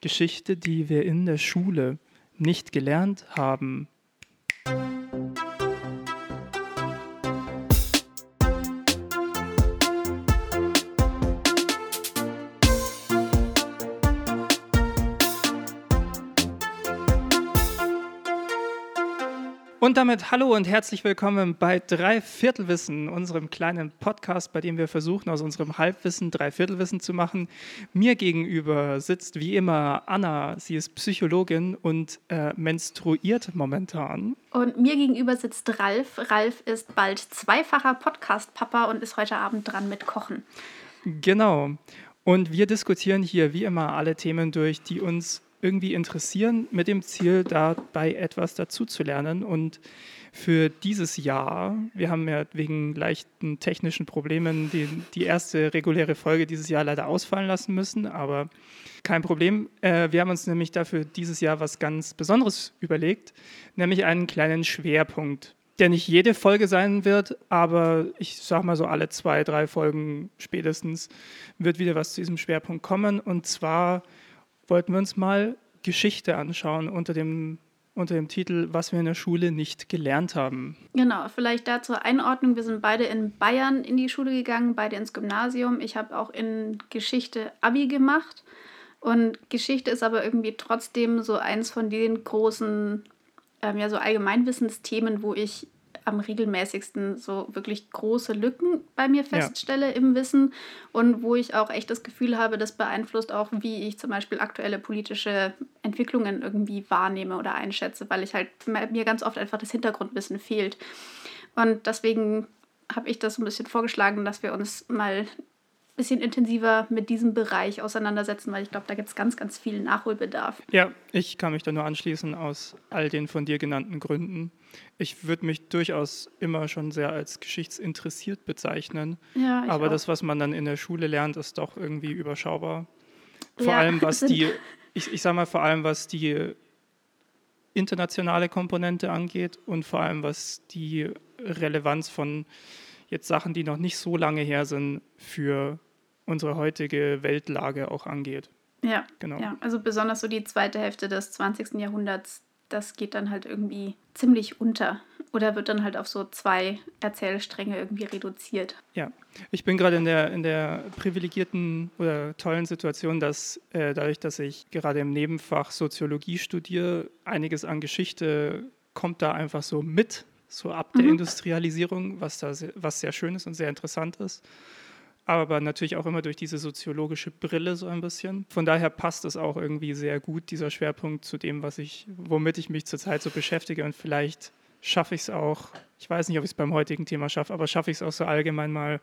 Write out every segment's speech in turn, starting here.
Geschichte, die wir in der Schule nicht gelernt haben. Und damit hallo und herzlich willkommen bei Dreiviertelwissen, unserem kleinen Podcast, bei dem wir versuchen, aus unserem Halbwissen Dreiviertelwissen zu machen. Mir gegenüber sitzt wie immer Anna. Sie ist Psychologin und äh, menstruiert momentan. Und mir gegenüber sitzt Ralf. Ralf ist bald zweifacher Podcast-Papa und ist heute Abend dran mit Kochen. Genau. Und wir diskutieren hier wie immer alle Themen durch, die uns irgendwie interessieren, mit dem Ziel, dabei etwas dazuzulernen. Und für dieses Jahr, wir haben ja wegen leichten technischen Problemen die, die erste reguläre Folge dieses Jahr leider ausfallen lassen müssen, aber kein Problem. Äh, wir haben uns nämlich dafür dieses Jahr was ganz Besonderes überlegt, nämlich einen kleinen Schwerpunkt der nicht jede Folge sein wird, aber ich sag mal so alle zwei, drei Folgen spätestens wird wieder was zu diesem Schwerpunkt kommen. Und zwar wollten wir uns mal Geschichte anschauen unter dem, unter dem Titel Was wir in der Schule nicht gelernt haben. Genau, vielleicht da zur Einordnung. Wir sind beide in Bayern in die Schule gegangen, beide ins Gymnasium. Ich habe auch in Geschichte Abi gemacht. Und Geschichte ist aber irgendwie trotzdem so eins von den großen, ähm, ja, so Allgemeinwissensthemen, wo ich am regelmäßigsten so wirklich große Lücken bei mir feststelle ja. im Wissen und wo ich auch echt das Gefühl habe, das beeinflusst auch, wie ich zum Beispiel aktuelle politische Entwicklungen irgendwie wahrnehme oder einschätze, weil ich halt mir ganz oft einfach das Hintergrundwissen fehlt. Und deswegen habe ich das so ein bisschen vorgeschlagen, dass wir uns mal bisschen intensiver mit diesem Bereich auseinandersetzen, weil ich glaube, da gibt es ganz, ganz viel Nachholbedarf. Ja, ich kann mich da nur anschließen aus all den von dir genannten Gründen. Ich würde mich durchaus immer schon sehr als geschichtsinteressiert bezeichnen. Ja, aber auch. das, was man dann in der Schule lernt, ist doch irgendwie überschaubar. Vor ja, allem, was die, ich, ich sage mal, vor allem, was die internationale Komponente angeht und vor allem, was die Relevanz von jetzt Sachen, die noch nicht so lange her sind, für unsere heutige Weltlage auch angeht. Ja, genau. Ja, also besonders so die zweite Hälfte des 20. Jahrhunderts, das geht dann halt irgendwie ziemlich unter oder wird dann halt auf so zwei Erzählstränge irgendwie reduziert. Ja, ich bin gerade in der, in der privilegierten oder tollen Situation, dass äh, dadurch, dass ich gerade im Nebenfach Soziologie studiere, einiges an Geschichte kommt da einfach so mit, so ab der mhm. Industrialisierung, was, da sehr, was sehr schön ist und sehr interessant ist aber natürlich auch immer durch diese soziologische Brille so ein bisschen. Von daher passt es auch irgendwie sehr gut, dieser Schwerpunkt zu dem, was ich, womit ich mich zurzeit so beschäftige und vielleicht schaffe ich es auch, ich weiß nicht, ob ich es beim heutigen Thema schaffe, aber schaffe ich es auch so allgemein mal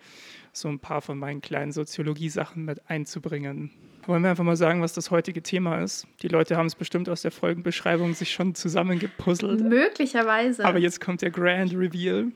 so ein paar von meinen kleinen Soziologie-Sachen mit einzubringen. Wollen wir einfach mal sagen, was das heutige Thema ist? Die Leute haben es bestimmt aus der Folgenbeschreibung sich schon zusammengepuzzelt. Möglicherweise. Aber jetzt kommt der Grand Reveal.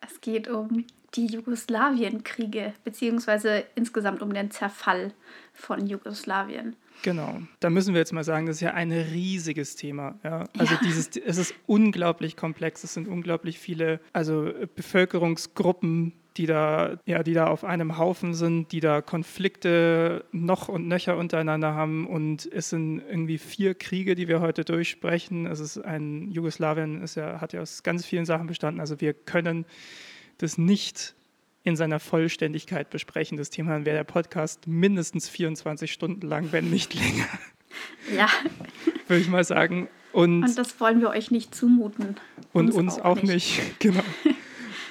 Es geht um die Jugoslawienkriege, beziehungsweise insgesamt um den Zerfall von Jugoslawien. Genau, da müssen wir jetzt mal sagen, das ist ja ein riesiges Thema. Ja? Also ja. dieses, es ist unglaublich komplex, es sind unglaublich viele, also Bevölkerungsgruppen, die da, ja, die da auf einem Haufen sind, die da Konflikte noch und nöcher untereinander haben. Und es sind irgendwie vier Kriege, die wir heute durchsprechen. Es ist ein Jugoslawien ist ja, hat ja aus ganz vielen Sachen bestanden. Also wir können das nicht in seiner Vollständigkeit besprechen. Das Thema dann wäre der Podcast mindestens 24 Stunden lang, wenn nicht länger. Ja. Würde ich mal sagen. Und, und das wollen wir euch nicht zumuten. Und uns, uns auch, auch, nicht. nicht. Genau.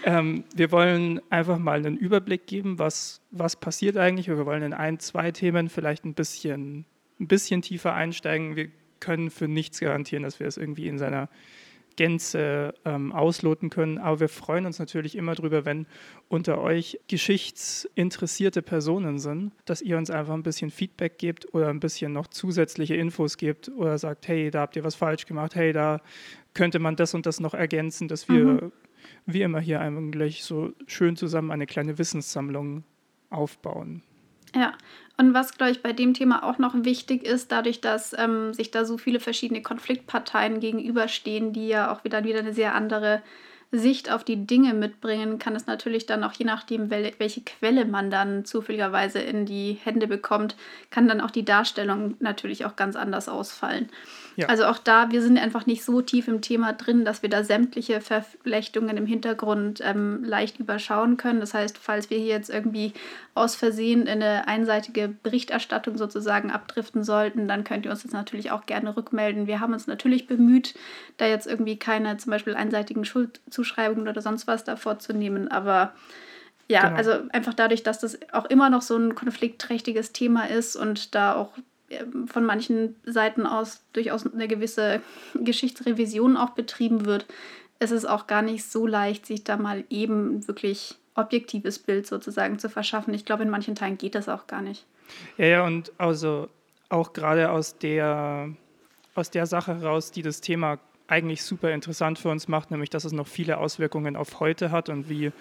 ähm, wir wollen einfach mal einen Überblick geben, was, was passiert eigentlich. Wir wollen in ein, zwei Themen vielleicht ein bisschen, ein bisschen tiefer einsteigen. Wir können für nichts garantieren, dass wir es irgendwie in seiner Gänze ähm, ausloten können. Aber wir freuen uns natürlich immer darüber, wenn unter euch geschichtsinteressierte Personen sind, dass ihr uns einfach ein bisschen Feedback gebt oder ein bisschen noch zusätzliche Infos gebt oder sagt, hey, da habt ihr was falsch gemacht, hey, da könnte man das und das noch ergänzen, dass wir mhm. wie immer hier eigentlich so schön zusammen eine kleine Wissenssammlung aufbauen. Ja, und was, glaube ich, bei dem Thema auch noch wichtig ist, dadurch, dass ähm, sich da so viele verschiedene Konfliktparteien gegenüberstehen, die ja auch wieder, wieder eine sehr andere Sicht auf die Dinge mitbringen, kann es natürlich dann auch je nachdem, welche Quelle man dann zufälligerweise in die Hände bekommt, kann dann auch die Darstellung natürlich auch ganz anders ausfallen. Ja. Also auch da, wir sind einfach nicht so tief im Thema drin, dass wir da sämtliche Verflechtungen im Hintergrund ähm, leicht überschauen können. Das heißt, falls wir hier jetzt irgendwie aus Versehen in eine einseitige Berichterstattung sozusagen abdriften sollten, dann könnt ihr uns das natürlich auch gerne rückmelden. Wir haben uns natürlich bemüht, da jetzt irgendwie keine zum Beispiel einseitigen Schuldzuschreibungen oder sonst was davor zu nehmen, aber ja, genau. also einfach dadurch, dass das auch immer noch so ein konfliktträchtiges Thema ist und da auch von manchen Seiten aus durchaus eine gewisse Geschichtsrevision auch betrieben wird, ist es auch gar nicht so leicht, sich da mal eben wirklich objektives Bild sozusagen zu verschaffen. Ich glaube, in manchen Teilen geht das auch gar nicht. Ja, ja, und also auch gerade aus der, aus der Sache heraus, die das Thema eigentlich super interessant für uns macht, nämlich dass es noch viele Auswirkungen auf heute hat und wie,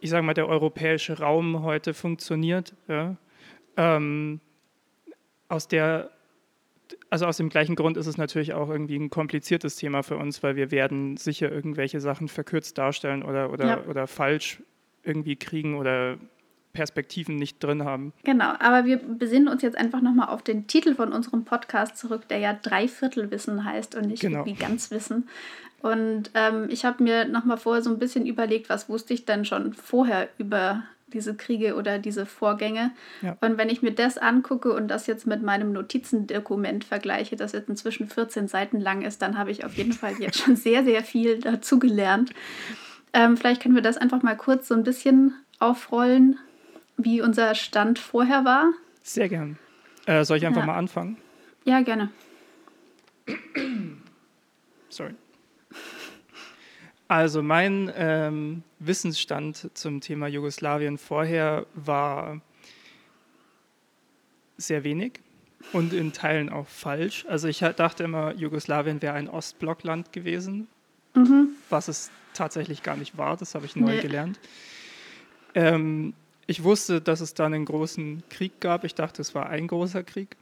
ich sage mal, der europäische Raum heute funktioniert. Ja. Ähm, aus der, also aus dem gleichen Grund ist es natürlich auch irgendwie ein kompliziertes Thema für uns, weil wir werden sicher irgendwelche Sachen verkürzt darstellen oder, oder, ja. oder falsch irgendwie kriegen oder Perspektiven nicht drin haben. Genau, aber wir besinnen uns jetzt einfach nochmal auf den Titel von unserem Podcast zurück, der ja Dreiviertelwissen heißt und nicht genau. irgendwie ganz Wissen. Und ähm, ich habe mir nochmal vorher so ein bisschen überlegt, was wusste ich denn schon vorher über diese Kriege oder diese Vorgänge. Ja. Und wenn ich mir das angucke und das jetzt mit meinem Notizendokument vergleiche, das jetzt inzwischen 14 Seiten lang ist, dann habe ich auf jeden Fall jetzt schon sehr, sehr viel dazu gelernt. Ähm, vielleicht können wir das einfach mal kurz so ein bisschen aufrollen, wie unser Stand vorher war. Sehr gern. Äh, soll ich einfach ja. mal anfangen? Ja, gerne. Sorry. Also mein ähm, Wissensstand zum Thema Jugoslawien vorher war sehr wenig und in Teilen auch falsch. Also ich dachte immer, Jugoslawien wäre ein Ostblockland gewesen, mhm. was es tatsächlich gar nicht war. Das habe ich neu nee. gelernt. Ähm, ich wusste, dass es da einen großen Krieg gab. Ich dachte, es war ein großer Krieg.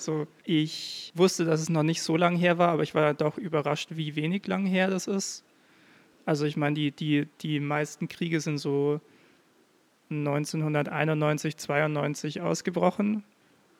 So, ich wusste, dass es noch nicht so lang her war, aber ich war doch überrascht, wie wenig lang her das ist. Also ich meine, die, die, die meisten Kriege sind so 1991, 92 ausgebrochen.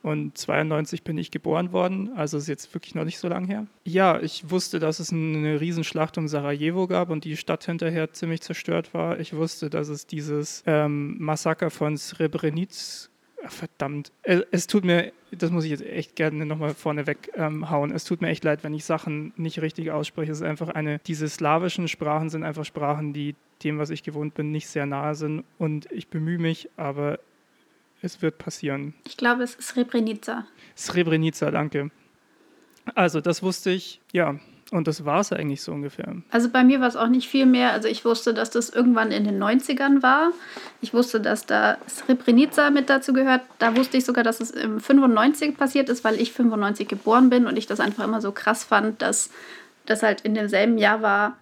Und 92 bin ich geboren worden, also ist jetzt wirklich noch nicht so lang her. Ja, ich wusste, dass es eine Riesenschlacht um Sarajevo gab und die Stadt hinterher ziemlich zerstört war. Ich wusste, dass es dieses ähm, Massaker von Srebrenic verdammt. Es tut mir, das muss ich jetzt echt gerne nochmal vorneweg ähm, hauen. Es tut mir echt leid, wenn ich Sachen nicht richtig ausspreche. Es ist einfach eine, diese slawischen Sprachen sind einfach Sprachen, die dem, was ich gewohnt bin, nicht sehr nahe sind. Und ich bemühe mich, aber es wird passieren. Ich glaube, es ist Srebrenica. Srebrenica, danke. Also, das wusste ich, ja. Und das war es eigentlich so ungefähr. Also bei mir war es auch nicht viel mehr. Also ich wusste, dass das irgendwann in den 90ern war. Ich wusste, dass da Srebrenica mit dazu gehört. Da wusste ich sogar, dass es im 95 passiert ist, weil ich 95 geboren bin und ich das einfach immer so krass fand, dass das halt in demselben Jahr war,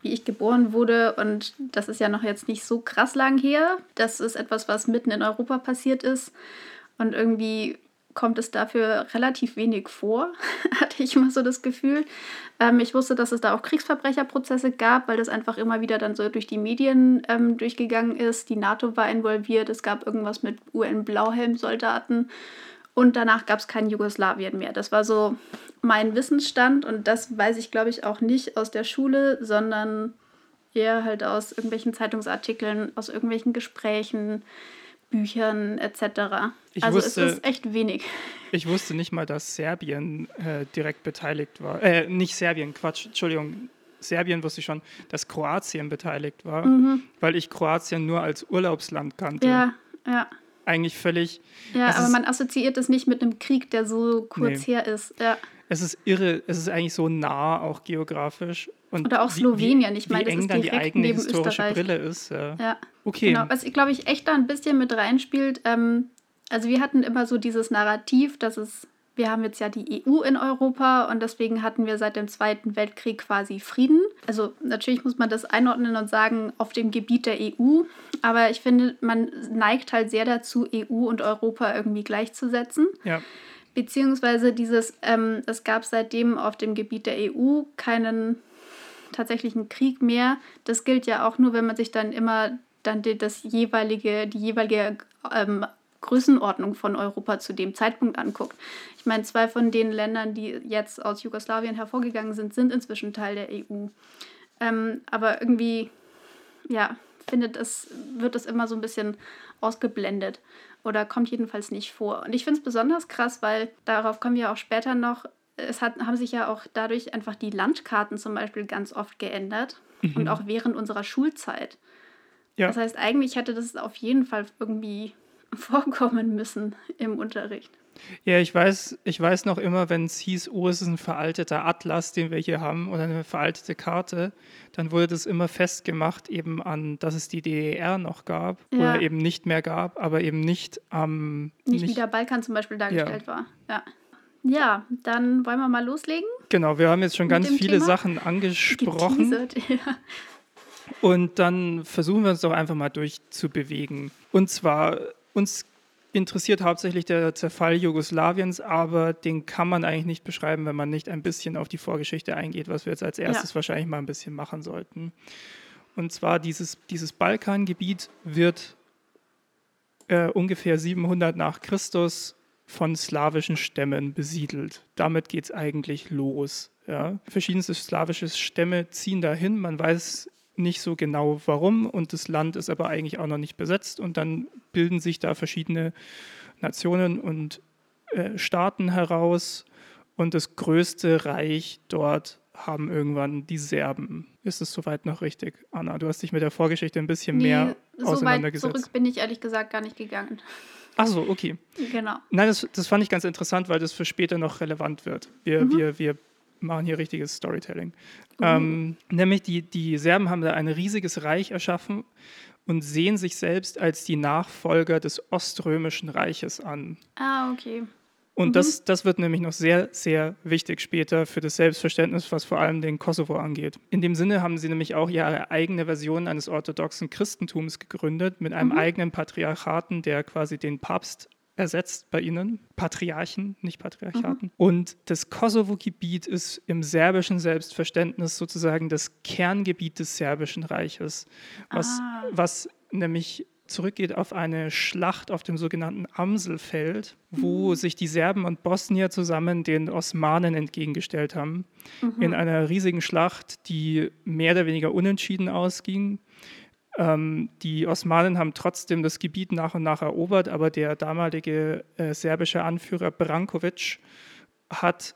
wie ich geboren wurde. Und das ist ja noch jetzt nicht so krass lang her. Das ist etwas, was mitten in Europa passiert ist. Und irgendwie kommt es dafür relativ wenig vor, hatte ich immer so das Gefühl. Ähm, ich wusste, dass es da auch Kriegsverbrecherprozesse gab, weil das einfach immer wieder dann so durch die Medien ähm, durchgegangen ist. Die NATO war involviert, es gab irgendwas mit UN-Blauhelm-Soldaten und danach gab es kein Jugoslawien mehr. Das war so mein Wissensstand und das weiß ich, glaube ich, auch nicht aus der Schule, sondern eher halt aus irgendwelchen Zeitungsartikeln, aus irgendwelchen Gesprächen Büchern etc. Ich also wusste, es ist echt wenig. Ich wusste nicht mal, dass Serbien äh, direkt beteiligt war. Äh, nicht Serbien, Quatsch, Entschuldigung. Serbien wusste ich schon, dass Kroatien beteiligt war, mhm. weil ich Kroatien nur als Urlaubsland kannte. Ja, ja. Eigentlich völlig. Ja, aber man assoziiert es nicht mit einem Krieg, der so kurz nee. her ist. Ja. Es ist irre, es ist eigentlich so nah auch geografisch. Und Oder auch Slowenien, ich meine, das ist direkt die eigene neben historische Österreich. Brille ist. Ja. ja. Okay. Genau, was ich glaube ich echt da ein bisschen mit reinspielt, ähm, also wir hatten immer so dieses Narrativ, dass es, wir haben jetzt ja die EU in Europa und deswegen hatten wir seit dem Zweiten Weltkrieg quasi Frieden. Also natürlich muss man das einordnen und sagen, auf dem Gebiet der EU, aber ich finde, man neigt halt sehr dazu, EU und Europa irgendwie gleichzusetzen. Ja. Beziehungsweise dieses, ähm, es gab seitdem auf dem Gebiet der EU keinen tatsächlichen Krieg mehr. Das gilt ja auch nur, wenn man sich dann immer dann das jeweilige, die jeweilige ähm, Größenordnung von Europa zu dem Zeitpunkt anguckt. Ich meine, zwei von den Ländern, die jetzt aus Jugoslawien hervorgegangen sind, sind inzwischen Teil der EU. Ähm, aber irgendwie, ja, findet es, wird das immer so ein bisschen ausgeblendet oder kommt jedenfalls nicht vor. Und ich finde es besonders krass, weil darauf kommen wir auch später noch. Es hat, haben sich ja auch dadurch einfach die Landkarten zum Beispiel ganz oft geändert mhm. und auch während unserer Schulzeit. Ja. Das heißt, eigentlich hätte das auf jeden Fall irgendwie vorkommen müssen im Unterricht. Ja, ich weiß, ich weiß noch immer, wenn es hieß, oh, es ist ein veralteter Atlas, den wir hier haben, oder eine veraltete Karte, dann wurde das immer festgemacht eben an, dass es die DDR noch gab ja. oder eben nicht mehr gab, aber eben nicht am... Ähm, nicht, nicht, wie der Balkan zum Beispiel dargestellt ja. war. Ja. Ja, dann wollen wir mal loslegen. Genau, wir haben jetzt schon ganz viele Thema. Sachen angesprochen. Geteasert, ja. Und dann versuchen wir uns doch einfach mal durchzubewegen. Und zwar, uns interessiert hauptsächlich der Zerfall Jugoslawiens, aber den kann man eigentlich nicht beschreiben, wenn man nicht ein bisschen auf die Vorgeschichte eingeht, was wir jetzt als erstes ja. wahrscheinlich mal ein bisschen machen sollten. Und zwar dieses, dieses Balkangebiet wird äh, ungefähr 700 nach Christus von slawischen Stämmen besiedelt. Damit geht es eigentlich los. Ja. Verschiedenste slawische Stämme ziehen dahin. Man weiß nicht so genau warum und das Land ist aber eigentlich auch noch nicht besetzt und dann bilden sich da verschiedene Nationen und äh, Staaten heraus und das größte Reich dort haben irgendwann die Serben. Ist es soweit noch richtig, Anna? Du hast dich mit der Vorgeschichte ein bisschen nee, mehr so auseinandergesetzt. So weit zurück bin ich ehrlich gesagt gar nicht gegangen. Ach so, okay. Genau. Nein, das, das fand ich ganz interessant, weil das für später noch relevant wird. Wir, mhm. wir, wir machen hier richtiges Storytelling. Mhm. Ähm, nämlich die, die Serben haben da ein riesiges Reich erschaffen und sehen sich selbst als die Nachfolger des Oströmischen Reiches an. Ah, okay. Und mhm. das, das wird nämlich noch sehr, sehr wichtig später für das Selbstverständnis, was vor allem den Kosovo angeht. In dem Sinne haben sie nämlich auch ihre eigene Version eines orthodoxen Christentums gegründet, mit einem mhm. eigenen Patriarchaten, der quasi den Papst ersetzt bei ihnen. Patriarchen, nicht Patriarchaten. Mhm. Und das Kosovo-Gebiet ist im serbischen Selbstverständnis sozusagen das Kerngebiet des serbischen Reiches, was, ah. was nämlich zurückgeht auf eine Schlacht auf dem sogenannten Amselfeld, wo mhm. sich die Serben und Bosnier zusammen den Osmanen entgegengestellt haben. Mhm. In einer riesigen Schlacht, die mehr oder weniger unentschieden ausging. Ähm, die Osmanen haben trotzdem das Gebiet nach und nach erobert, aber der damalige äh, serbische Anführer Brankovic hat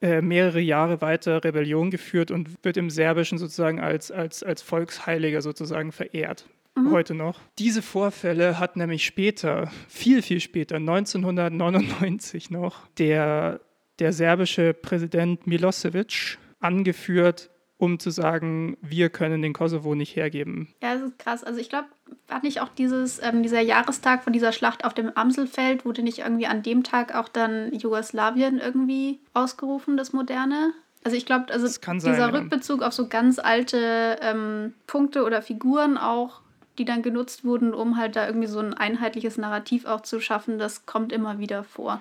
äh, mehrere Jahre weiter Rebellion geführt und wird im Serbischen sozusagen als, als, als Volksheiliger sozusagen verehrt. Mhm. Heute noch. Diese Vorfälle hat nämlich später, viel, viel später, 1999 noch, der, der serbische Präsident Milosevic angeführt um zu sagen, wir können den Kosovo nicht hergeben. Ja, das ist krass. Also ich glaube, war nicht auch dieses, ähm, dieser Jahrestag von dieser Schlacht auf dem Amselfeld, wurde nicht irgendwie an dem Tag auch dann Jugoslawien irgendwie ausgerufen, das Moderne? Also ich glaube, also dieser sein, Rückbezug ja. auf so ganz alte ähm, Punkte oder Figuren auch, die dann genutzt wurden, um halt da irgendwie so ein einheitliches Narrativ auch zu schaffen, das kommt immer wieder vor.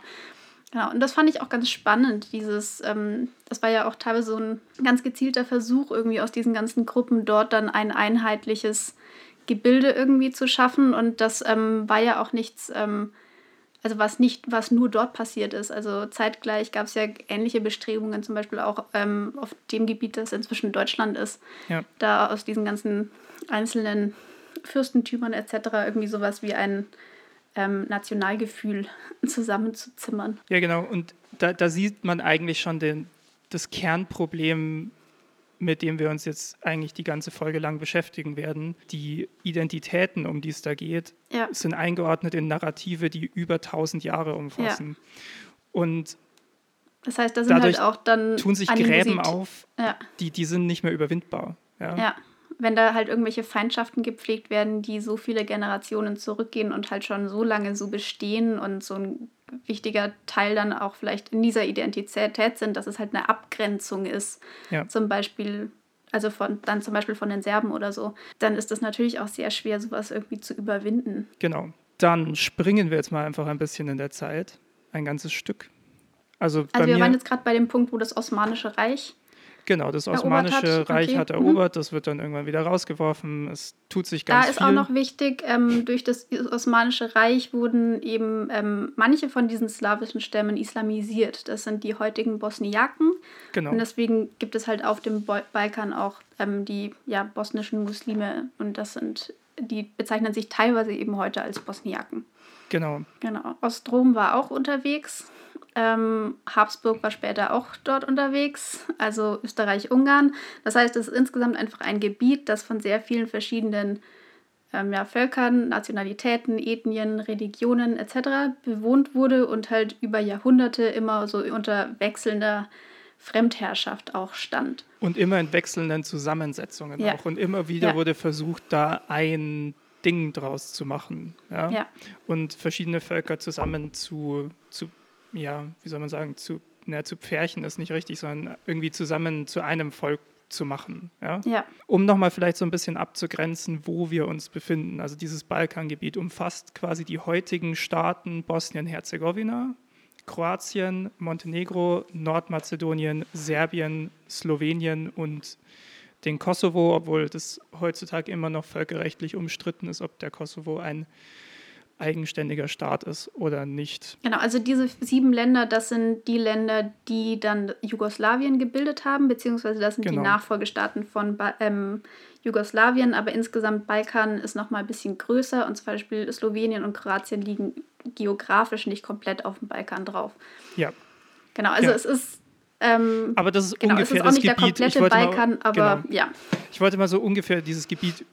Genau, und das fand ich auch ganz spannend, dieses, ähm, das war ja auch teilweise so ein ganz gezielter Versuch, irgendwie aus diesen ganzen Gruppen dort dann ein einheitliches Gebilde irgendwie zu schaffen. Und das ähm, war ja auch nichts, ähm, also was nicht, was nur dort passiert ist. Also zeitgleich gab es ja ähnliche Bestrebungen, zum Beispiel auch ähm, auf dem Gebiet, das inzwischen Deutschland ist, ja. da aus diesen ganzen einzelnen Fürstentümern etc. irgendwie sowas wie ein ähm, Nationalgefühl zusammenzuzimmern. Ja, genau. Und da, da sieht man eigentlich schon den, das Kernproblem, mit dem wir uns jetzt eigentlich die ganze Folge lang beschäftigen werden. Die Identitäten, um die es da geht, ja. sind eingeordnet in Narrative, die über 1000 Jahre umfassen. Ja. Und das heißt, da sind halt auch dann tun sich Gräben auf, ja. die, die sind nicht mehr überwindbar. Ja. Wenn da halt irgendwelche Feindschaften gepflegt werden, die so viele Generationen zurückgehen und halt schon so lange so bestehen und so ein wichtiger Teil dann auch vielleicht in dieser Identität sind, dass es halt eine Abgrenzung ist. Ja. Zum Beispiel, also von, dann zum Beispiel von den Serben oder so, dann ist das natürlich auch sehr schwer, sowas irgendwie zu überwinden. Genau. Dann springen wir jetzt mal einfach ein bisschen in der Zeit. Ein ganzes Stück. Also, also wir waren jetzt gerade bei dem Punkt, wo das Osmanische Reich Genau, das Osmanische hat. Reich okay. hat mhm. erobert, mhm. das wird dann irgendwann wieder rausgeworfen. Es tut sich ganz viel. Da ist viel. auch noch wichtig, ähm, durch das Osmanische Reich wurden eben ähm, manche von diesen slawischen Stämmen islamisiert. Das sind die heutigen Bosniaken. Genau. Und deswegen gibt es halt auf dem Balkan auch ähm, die ja, bosnischen Muslime und das sind, die bezeichnen sich teilweise eben heute als Bosniaken. Genau. Genau. Ostrom war auch unterwegs ähm, Habsburg war später auch dort unterwegs, also Österreich-Ungarn. Das heißt, es ist insgesamt einfach ein Gebiet, das von sehr vielen verschiedenen ähm, ja, Völkern, Nationalitäten, Ethnien, Religionen etc. bewohnt wurde und halt über Jahrhunderte immer so unter wechselnder Fremdherrschaft auch stand. Und immer in wechselnden Zusammensetzungen ja. auch. Und immer wieder ja. wurde versucht, da ein Ding draus zu machen. Ja? ja? Und verschiedene Völker zusammen zu, zu ja, wie soll man sagen, zu, na, zu pferchen ist nicht richtig, sondern irgendwie zusammen zu einem Volk zu machen. Ja? ja. Um nochmal vielleicht so ein bisschen abzugrenzen, wo wir uns befinden. Also dieses Balkangebiet umfasst quasi die heutigen Staaten Bosnien-Herzegowina, Kroatien, Montenegro, Nordmazedonien, Serbien, Slowenien und den Kosovo, obwohl das heutzutage immer noch völkerrechtlich umstritten ist, ob der Kosovo ein eigenständiger Staat ist oder nicht. Genau, also diese sieben Länder, das sind die Länder, die dann Jugoslawien gebildet haben, beziehungsweise das sind genau. die Nachfolgestaaten von ähm, Jugoslawien, aber insgesamt Balkan ist nochmal ein bisschen größer und zum Beispiel Slowenien und Kroatien liegen geografisch nicht komplett auf dem Balkan drauf. Ja. Genau, also ja. es ist ähm, aber das ist genau, ungefähr es ist auch das nicht Gebiet. der komplette Balkan, mal, aber genau. ja. Ich wollte mal so ungefähr dieses Gebiet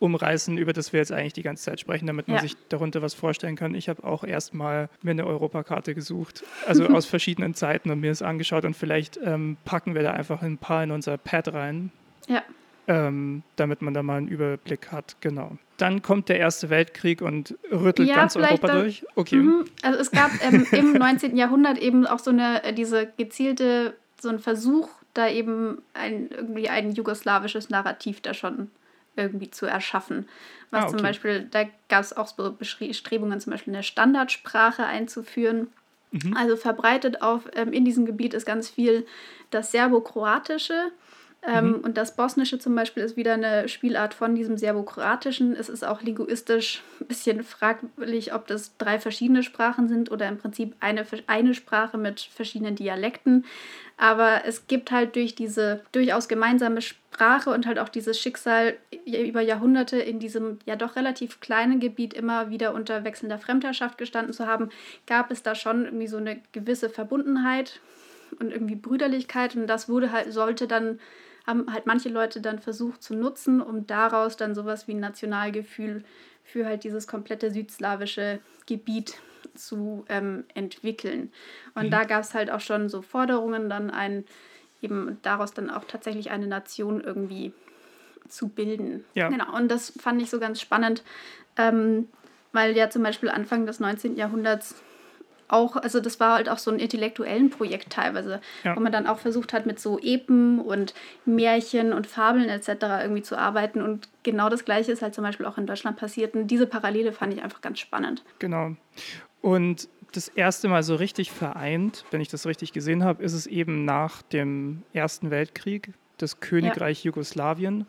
umreißen, über das wir jetzt eigentlich die ganze Zeit sprechen, damit man ja. sich darunter was vorstellen kann. Ich habe auch erstmal mir eine Europakarte gesucht, also aus verschiedenen Zeiten und mir es angeschaut und vielleicht ähm, packen wir da einfach ein paar in unser Pad rein. Ja. Ähm, damit man da mal einen Überblick hat, genau. Dann kommt der Erste Weltkrieg und rüttelt ja, ganz Europa dann, durch. Okay. Mhm, also es gab ähm, im 19. Jahrhundert eben auch so eine, äh, diese gezielte, so ein Versuch, da eben ein, irgendwie ein jugoslawisches Narrativ da schon irgendwie zu erschaffen. Was ah, okay. zum Beispiel, da gab es auch so Bestrebungen, zum Beispiel eine Standardsprache einzuführen. Mhm. Also verbreitet auf, ähm, in diesem Gebiet ist ganz viel das Serbo-Kroatische. Ähm, mhm. Und das Bosnische zum Beispiel ist wieder eine Spielart von diesem Serbo-Kroatischen. Es ist auch linguistisch ein bisschen fraglich, ob das drei verschiedene Sprachen sind oder im Prinzip eine, eine Sprache mit verschiedenen Dialekten. Aber es gibt halt durch diese durchaus gemeinsame Sprache und halt auch dieses Schicksal über Jahrhunderte in diesem ja doch relativ kleinen Gebiet immer wieder unter wechselnder Fremdherrschaft gestanden zu haben, gab es da schon irgendwie so eine gewisse Verbundenheit und irgendwie Brüderlichkeit und das wurde halt, sollte dann haben halt manche Leute dann versucht zu nutzen, um daraus dann sowas wie ein Nationalgefühl für halt dieses komplette südslawische Gebiet zu ähm, entwickeln. Und mhm. da gab es halt auch schon so Forderungen, dann ein, eben daraus dann auch tatsächlich eine Nation irgendwie zu bilden. Ja. Genau, und das fand ich so ganz spannend, ähm, weil ja zum Beispiel Anfang des 19. Jahrhunderts auch, also das war halt auch so ein intellektuellen Projekt teilweise, ja. wo man dann auch versucht hat, mit so Epen und Märchen und Fabeln etc. irgendwie zu arbeiten. Und genau das Gleiche ist halt zum Beispiel auch in Deutschland passiert. Und diese Parallele fand ich einfach ganz spannend. Genau. Und das erste Mal so richtig vereint, wenn ich das richtig gesehen habe, ist es eben nach dem Ersten Weltkrieg, das Königreich ja. Jugoslawien,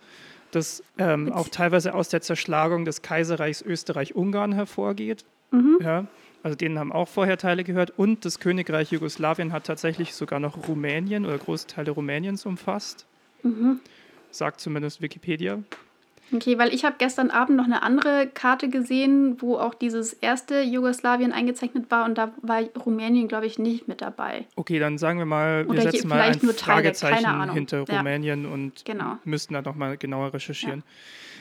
das ähm, auch teilweise aus der Zerschlagung des Kaiserreichs Österreich-Ungarn hervorgeht. Mhm. Ja, also denen haben auch vorher Teile gehört. Und das Königreich Jugoslawien hat tatsächlich sogar noch Rumänien oder große Teile Rumäniens umfasst. Mhm. Sagt zumindest Wikipedia. Okay, weil ich habe gestern Abend noch eine andere Karte gesehen, wo auch dieses erste Jugoslawien eingezeichnet war und da war Rumänien, glaube ich, nicht mit dabei. Okay, dann sagen wir mal, wir Oder setzen mal ein Fragezeichen hinter Rumänien ja. und genau. müssten da nochmal genauer recherchieren. Ja.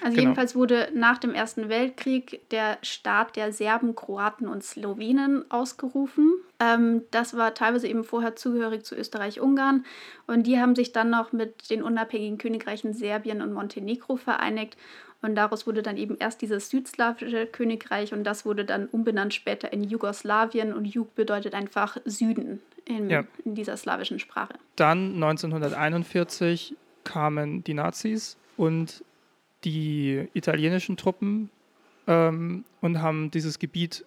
Also genau. jedenfalls wurde nach dem Ersten Weltkrieg der Staat der Serben, Kroaten und Slowenen ausgerufen. Ähm, das war teilweise eben vorher zugehörig zu Österreich-Ungarn. Und die haben sich dann noch mit den unabhängigen Königreichen Serbien und Montenegro vereinigt. Und daraus wurde dann eben erst dieses südslawische Königreich und das wurde dann umbenannt später in Jugoslawien. Und Jug bedeutet einfach Süden in, ja. in dieser slawischen Sprache. Dann 1941 kamen die Nazis und die italienischen Truppen ähm, und haben dieses Gebiet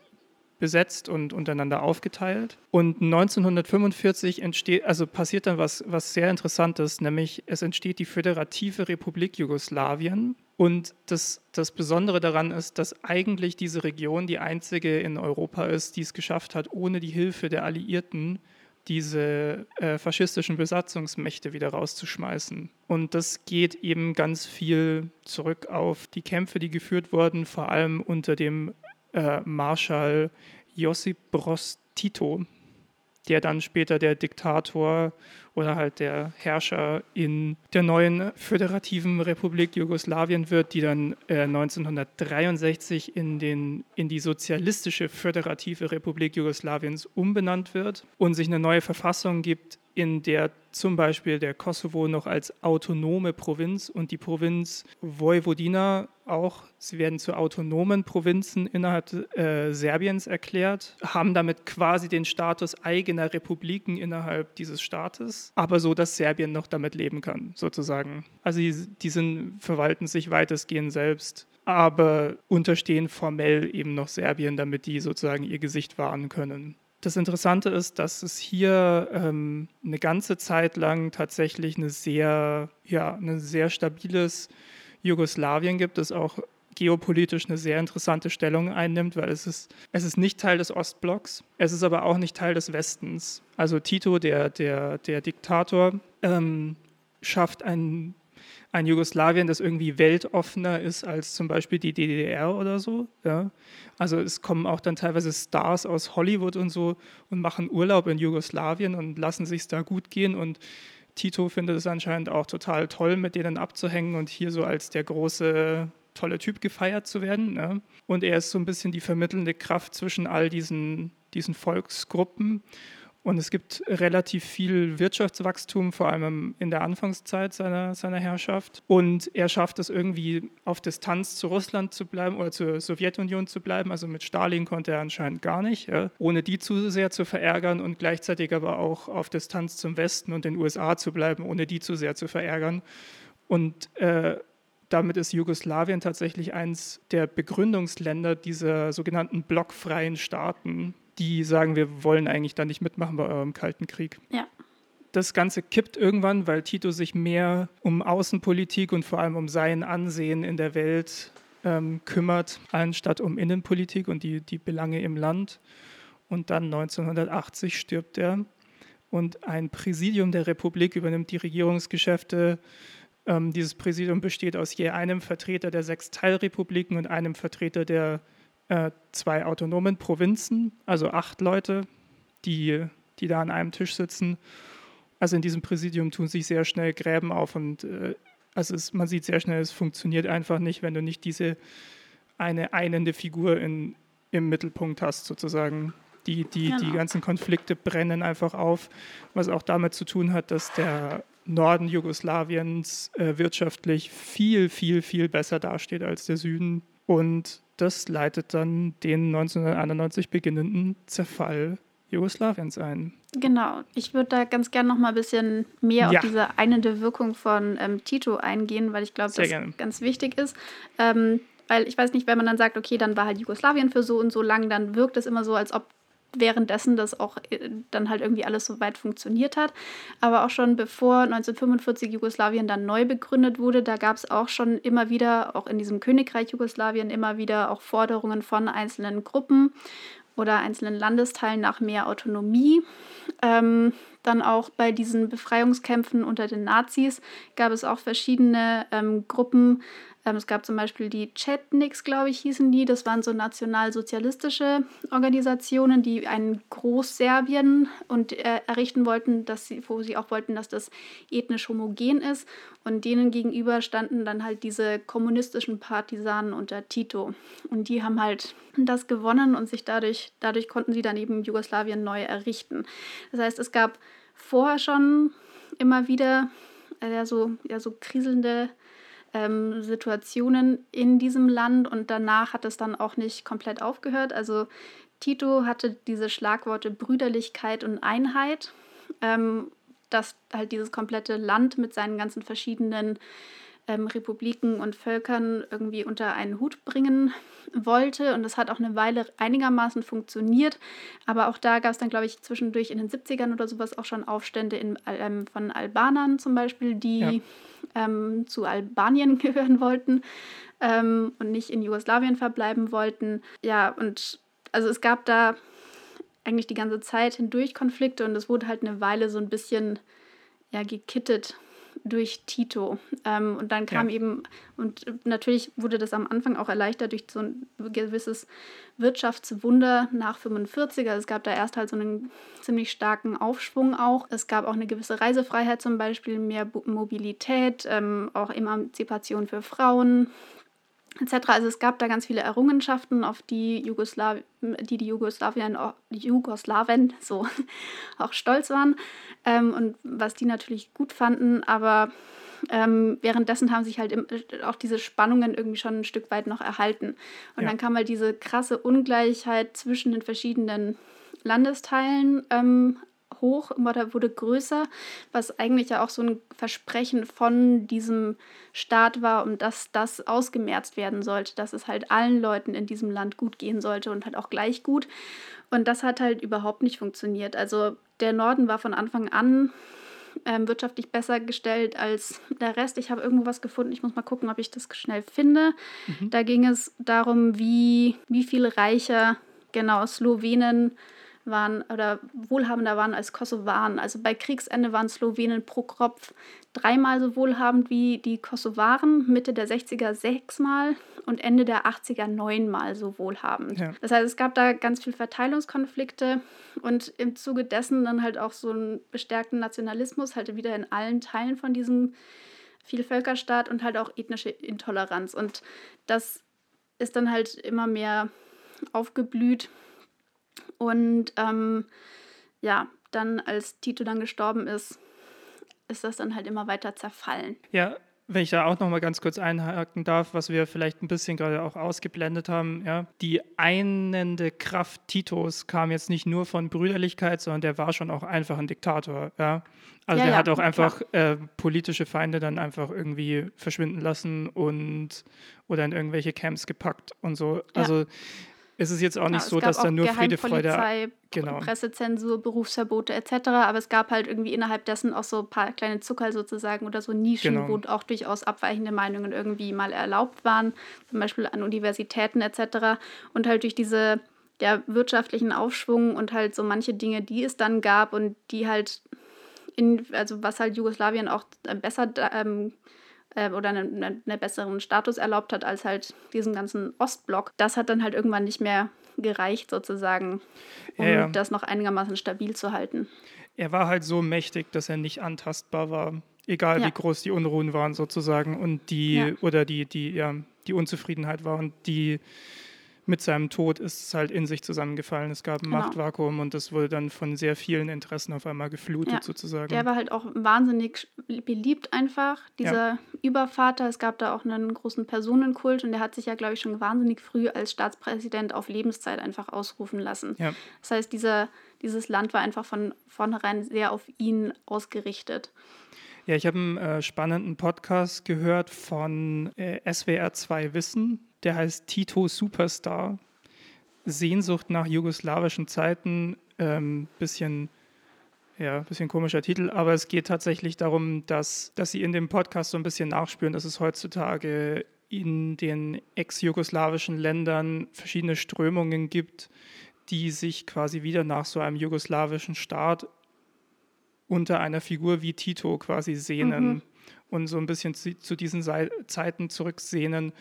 besetzt und untereinander aufgeteilt. Und 1945 entsteht, also passiert dann was, was sehr Interessantes, nämlich es entsteht die Föderative Republik Jugoslawien. Und das, das Besondere daran ist, dass eigentlich diese Region die einzige in Europa ist, die es geschafft hat, ohne die Hilfe der Alliierten diese äh, faschistischen Besatzungsmächte wieder rauszuschmeißen. Und das geht eben ganz viel zurück auf die Kämpfe, die geführt wurden, vor allem unter dem äh, Marschall Josip Broz Tito, der dann später der Diktator oder halt der Herrscher in der neuen föderativen Republik Jugoslawien wird, die dann äh, 1963 in, den, in die sozialistische föderative Republik Jugoslawiens umbenannt wird und sich eine neue Verfassung gibt, in der zum Beispiel der Kosovo noch als autonome Provinz und die Provinz Vojvodina auch, sie werden zu autonomen Provinzen innerhalb äh, Serbiens erklärt, haben damit quasi den Status eigener Republiken innerhalb dieses Staates, aber so, dass Serbien noch damit leben kann, sozusagen. Also die, die sind, verwalten sich weitestgehend selbst aber unterstehen formell eben noch Serbien, damit die sozusagen ihr Gesicht wahren können. Das Interessante ist, dass es hier ähm, eine ganze Zeit lang tatsächlich eine sehr, ja, ein sehr stabiles Jugoslawien gibt, das auch geopolitisch eine sehr interessante Stellung einnimmt, weil es ist, es ist nicht Teil des Ostblocks, es ist aber auch nicht Teil des Westens. Also Tito, der, der, der Diktator, ähm, schafft ein ein Jugoslawien, das irgendwie weltoffener ist als zum Beispiel die DDR oder so. Ja. Also es kommen auch dann teilweise Stars aus Hollywood und so und machen Urlaub in Jugoslawien und lassen sich da gut gehen und Tito findet es anscheinend auch total toll, mit denen abzuhängen und hier so als der große tolle Typ gefeiert zu werden. Ja. Und er ist so ein bisschen die vermittelnde Kraft zwischen all diesen, diesen Volksgruppen. Und es gibt relativ viel Wirtschaftswachstum, vor allem in der Anfangszeit seiner, seiner Herrschaft. Und er schafft es irgendwie auf Distanz zu Russland zu bleiben oder zur Sowjetunion zu bleiben. Also mit Stalin konnte er anscheinend gar nicht, ja, ohne die zu sehr zu verärgern und gleichzeitig aber auch auf Distanz zum Westen und den USA zu bleiben, ohne die zu sehr zu verärgern. Und äh, damit ist Jugoslawien tatsächlich eines der Begründungsländer dieser sogenannten blockfreien Staaten, die sagen, wir wollen eigentlich da nicht mitmachen bei eurem Kalten Krieg. Ja. Das Ganze kippt irgendwann, weil Tito sich mehr um Außenpolitik und vor allem um sein Ansehen in der Welt ähm, kümmert, anstatt um Innenpolitik und die, die Belange im Land. Und dann 1980 stirbt er und ein Präsidium der Republik übernimmt die Regierungsgeschäfte. Ähm, dieses Präsidium besteht aus je einem Vertreter der sechs Teilrepubliken und einem Vertreter der äh, zwei autonomen Provinzen, also acht Leute, die, die da an einem Tisch sitzen. Also in diesem Präsidium tun sich sehr schnell Gräben auf und äh, also es, man sieht sehr schnell, es funktioniert einfach nicht, wenn du nicht diese eine einende Figur in, im Mittelpunkt hast, sozusagen. Die, die, genau. die ganzen Konflikte brennen einfach auf, was auch damit zu tun hat, dass der Norden Jugoslawiens äh, wirtschaftlich viel, viel, viel besser dasteht als der Süden. Und das leitet dann den 1991 beginnenden Zerfall Jugoslawiens ein. Genau. Ich würde da ganz gerne noch mal ein bisschen mehr ja. auf diese einende Wirkung von ähm, Tito eingehen, weil ich glaube, das gerne. ganz wichtig ist. Ähm, weil ich weiß nicht, wenn man dann sagt, okay, dann war halt Jugoslawien für so und so lang, dann wirkt es immer so, als ob währenddessen das auch äh, dann halt irgendwie alles so weit funktioniert hat. Aber auch schon bevor 1945 Jugoslawien dann neu begründet wurde, da gab es auch schon immer wieder, auch in diesem Königreich Jugoslawien, immer wieder auch Forderungen von einzelnen Gruppen oder einzelnen Landesteilen nach mehr Autonomie. Ähm, dann auch bei diesen Befreiungskämpfen unter den Nazis gab es auch verschiedene ähm, Gruppen, ähm, es gab zum Beispiel die Chetniks, glaube ich, hießen die. Das waren so nationalsozialistische Organisationen, die ein Großserbien und äh, errichten wollten, dass sie, wo sie auch wollten, dass das ethnisch homogen ist. Und denen gegenüber standen dann halt diese kommunistischen Partisanen unter Tito. Und die haben halt das gewonnen und sich dadurch, dadurch konnten sie dann eben Jugoslawien neu errichten. Das heißt, es gab vorher schon immer wieder äh, ja, so, ja, so kriselnde ähm, Situationen in diesem Land und danach hat es dann auch nicht komplett aufgehört. Also Tito hatte diese Schlagworte Brüderlichkeit und Einheit, ähm, dass halt dieses komplette Land mit seinen ganzen verschiedenen ähm, Republiken und Völkern irgendwie unter einen Hut bringen wollte. Und das hat auch eine Weile einigermaßen funktioniert. Aber auch da gab es dann, glaube ich, zwischendurch in den 70ern oder sowas auch schon Aufstände in, ähm, von Albanern zum Beispiel, die ja. ähm, zu Albanien gehören wollten ähm, und nicht in Jugoslawien verbleiben wollten. Ja, und also es gab da eigentlich die ganze Zeit hindurch Konflikte und es wurde halt eine Weile so ein bisschen ja, gekittet durch Tito. Ähm, und dann kam ja. eben, und natürlich wurde das am Anfang auch erleichtert durch so ein gewisses Wirtschaftswunder nach 45. Also es gab da erst halt so einen ziemlich starken Aufschwung auch. Es gab auch eine gewisse Reisefreiheit zum Beispiel, mehr Mobilität, ähm, auch Emanzipation für Frauen etc. Also es gab da ganz viele Errungenschaften, auf die Jugoslaw die, die Jugoslawien, Jugoslawen so auch stolz waren ähm, und was die natürlich gut fanden, aber ähm, währenddessen haben sich halt im, auch diese Spannungen irgendwie schon ein Stück weit noch erhalten. Und ja. dann kam halt diese krasse Ungleichheit zwischen den verschiedenen Landesteilen ähm, hoch, oder wurde größer, was eigentlich ja auch so ein Versprechen von diesem Staat war, um dass das ausgemerzt werden sollte, dass es halt allen Leuten in diesem Land gut gehen sollte und halt auch gleich gut. Und das hat halt überhaupt nicht funktioniert. Also der Norden war von Anfang an ähm, wirtschaftlich besser gestellt als der Rest. Ich habe irgendwo was gefunden, ich muss mal gucken, ob ich das schnell finde. Mhm. Da ging es darum, wie, wie viel reicher genau Slowenen waren oder wohlhabender waren als Kosovaren. Also bei Kriegsende waren Slowenen pro Kopf dreimal so wohlhabend wie die Kosovaren, Mitte der 60er sechsmal und Ende der 80er neunmal so wohlhabend. Ja. Das heißt, es gab da ganz viele Verteilungskonflikte und im Zuge dessen dann halt auch so einen bestärkten Nationalismus, halt wieder in allen Teilen von diesem Vielvölkerstaat und halt auch ethnische Intoleranz. Und das ist dann halt immer mehr aufgeblüht und ähm, ja, dann als Tito dann gestorben ist, ist das dann halt immer weiter zerfallen. Ja, wenn ich da auch noch mal ganz kurz einhaken darf, was wir vielleicht ein bisschen gerade auch ausgeblendet haben, ja, die einende Kraft Titos kam jetzt nicht nur von Brüderlichkeit, sondern der war schon auch einfach ein Diktator, ja. Also ja, der ja, hat auch einfach äh, politische Feinde dann einfach irgendwie verschwinden lassen und oder in irgendwelche Camps gepackt und so. Also es ist jetzt auch nicht so, dass da nur Friede, Freude... Genau. Pressezensur, Berufsverbote etc. Aber es gab halt irgendwie innerhalb dessen auch so ein paar kleine Zucker sozusagen oder so Nischen, genau. wo auch durchaus abweichende Meinungen irgendwie mal erlaubt waren, zum Beispiel an Universitäten etc. Und halt durch diese ja, wirtschaftlichen Aufschwung und halt so manche Dinge, die es dann gab und die halt in, also was halt Jugoslawien auch besser ähm, äh, oder einen, einen besseren Status erlaubt hat als halt diesen ganzen Ostblock. Das hat dann halt irgendwann nicht mehr gereicht sozusagen, um ja, ja. das noch einigermaßen stabil zu halten. Er war halt so mächtig, dass er nicht antastbar war, egal ja. wie groß die Unruhen waren sozusagen und die oder die die ja die Unzufriedenheit war und die mit seinem Tod ist es halt in sich zusammengefallen. Es gab ein genau. Machtvakuum und das wurde dann von sehr vielen Interessen auf einmal geflutet ja. sozusagen. Der war halt auch wahnsinnig beliebt einfach, dieser ja. Übervater. Es gab da auch einen großen Personenkult und der hat sich ja, glaube ich, schon wahnsinnig früh als Staatspräsident auf Lebenszeit einfach ausrufen lassen. Ja. Das heißt, dieser, dieses Land war einfach von vornherein sehr auf ihn ausgerichtet. Ja, ich habe einen äh, spannenden Podcast gehört von äh, SWR 2 Wissen der heißt Tito Superstar. Sehnsucht nach jugoslawischen Zeiten. Ähm, bisschen, ja, bisschen komischer Titel, aber es geht tatsächlich darum, dass, dass sie in dem Podcast so ein bisschen nachspüren, dass es heutzutage in den ex-jugoslawischen Ländern verschiedene Strömungen gibt, die sich quasi wieder nach so einem jugoslawischen Staat unter einer Figur wie Tito quasi sehnen. Mhm und so ein bisschen zu, zu diesen Sei Zeiten zurücksehnen,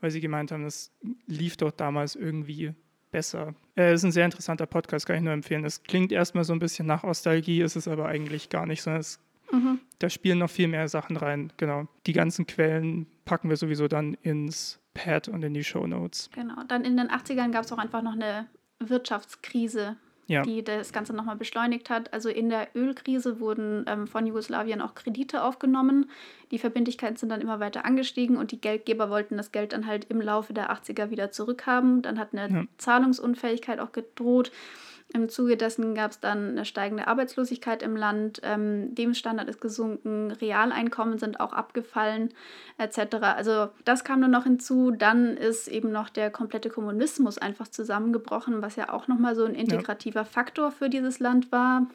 weil sie gemeint haben, das lief doch damals irgendwie besser. Es äh, ist ein sehr interessanter Podcast, kann ich nur empfehlen. Es klingt erstmal so ein bisschen nach Nostalgie, ist es aber eigentlich gar nicht, sondern es, mhm. da spielen noch viel mehr Sachen rein. Genau. Die ganzen Quellen packen wir sowieso dann ins Pad und in die Show Notes. Genau. Dann in den 80ern gab es auch einfach noch eine Wirtschaftskrise ja. die das Ganze nochmal beschleunigt hat. Also in der Ölkrise wurden ähm, von Jugoslawien auch Kredite aufgenommen. Die Verbindlichkeiten sind dann immer weiter angestiegen und die Geldgeber wollten das Geld dann halt im Laufe der 80er wieder zurückhaben. Dann hat eine ja. Zahlungsunfähigkeit auch gedroht. Im Zuge dessen gab es dann eine steigende Arbeitslosigkeit im Land, ähm, Lebensstandard ist gesunken, Realeinkommen sind auch abgefallen, etc. Also das kam nur noch hinzu. Dann ist eben noch der komplette Kommunismus einfach zusammengebrochen, was ja auch nochmal so ein integrativer ja. Faktor für dieses Land war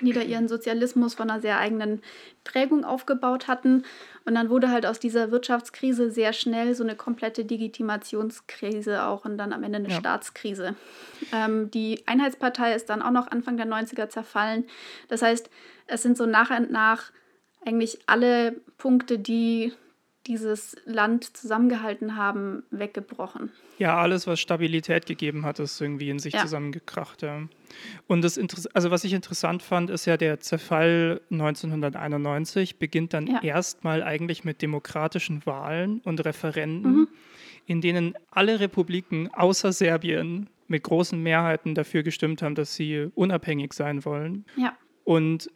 die da ihren Sozialismus von einer sehr eigenen Prägung aufgebaut hatten. Und dann wurde halt aus dieser Wirtschaftskrise sehr schnell so eine komplette Legitimationskrise auch und dann am Ende eine ja. Staatskrise. Ähm, die Einheitspartei ist dann auch noch Anfang der 90er zerfallen. Das heißt, es sind so nach und nach eigentlich alle Punkte, die dieses Land zusammengehalten haben, weggebrochen. Ja, alles, was Stabilität gegeben hat, ist irgendwie in sich ja. zusammengekracht. Ja. Und das also was ich interessant fand, ist ja der Zerfall 1991 beginnt dann ja. erstmal eigentlich mit demokratischen Wahlen und Referenden, mhm. in denen alle Republiken außer Serbien mit großen Mehrheiten dafür gestimmt haben, dass sie unabhängig sein wollen. Ja. Und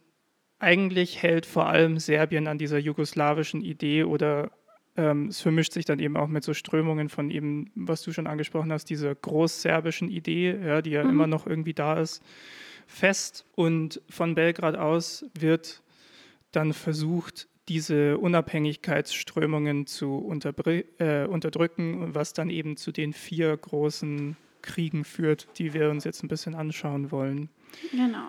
eigentlich hält vor allem Serbien an dieser jugoslawischen Idee oder ähm, es vermischt sich dann eben auch mit so Strömungen von eben, was du schon angesprochen hast, dieser großserbischen Idee, ja, die ja mhm. immer noch irgendwie da ist, fest. Und von Belgrad aus wird dann versucht, diese Unabhängigkeitsströmungen zu äh, unterdrücken, was dann eben zu den vier großen Kriegen führt, die wir uns jetzt ein bisschen anschauen wollen. Genau.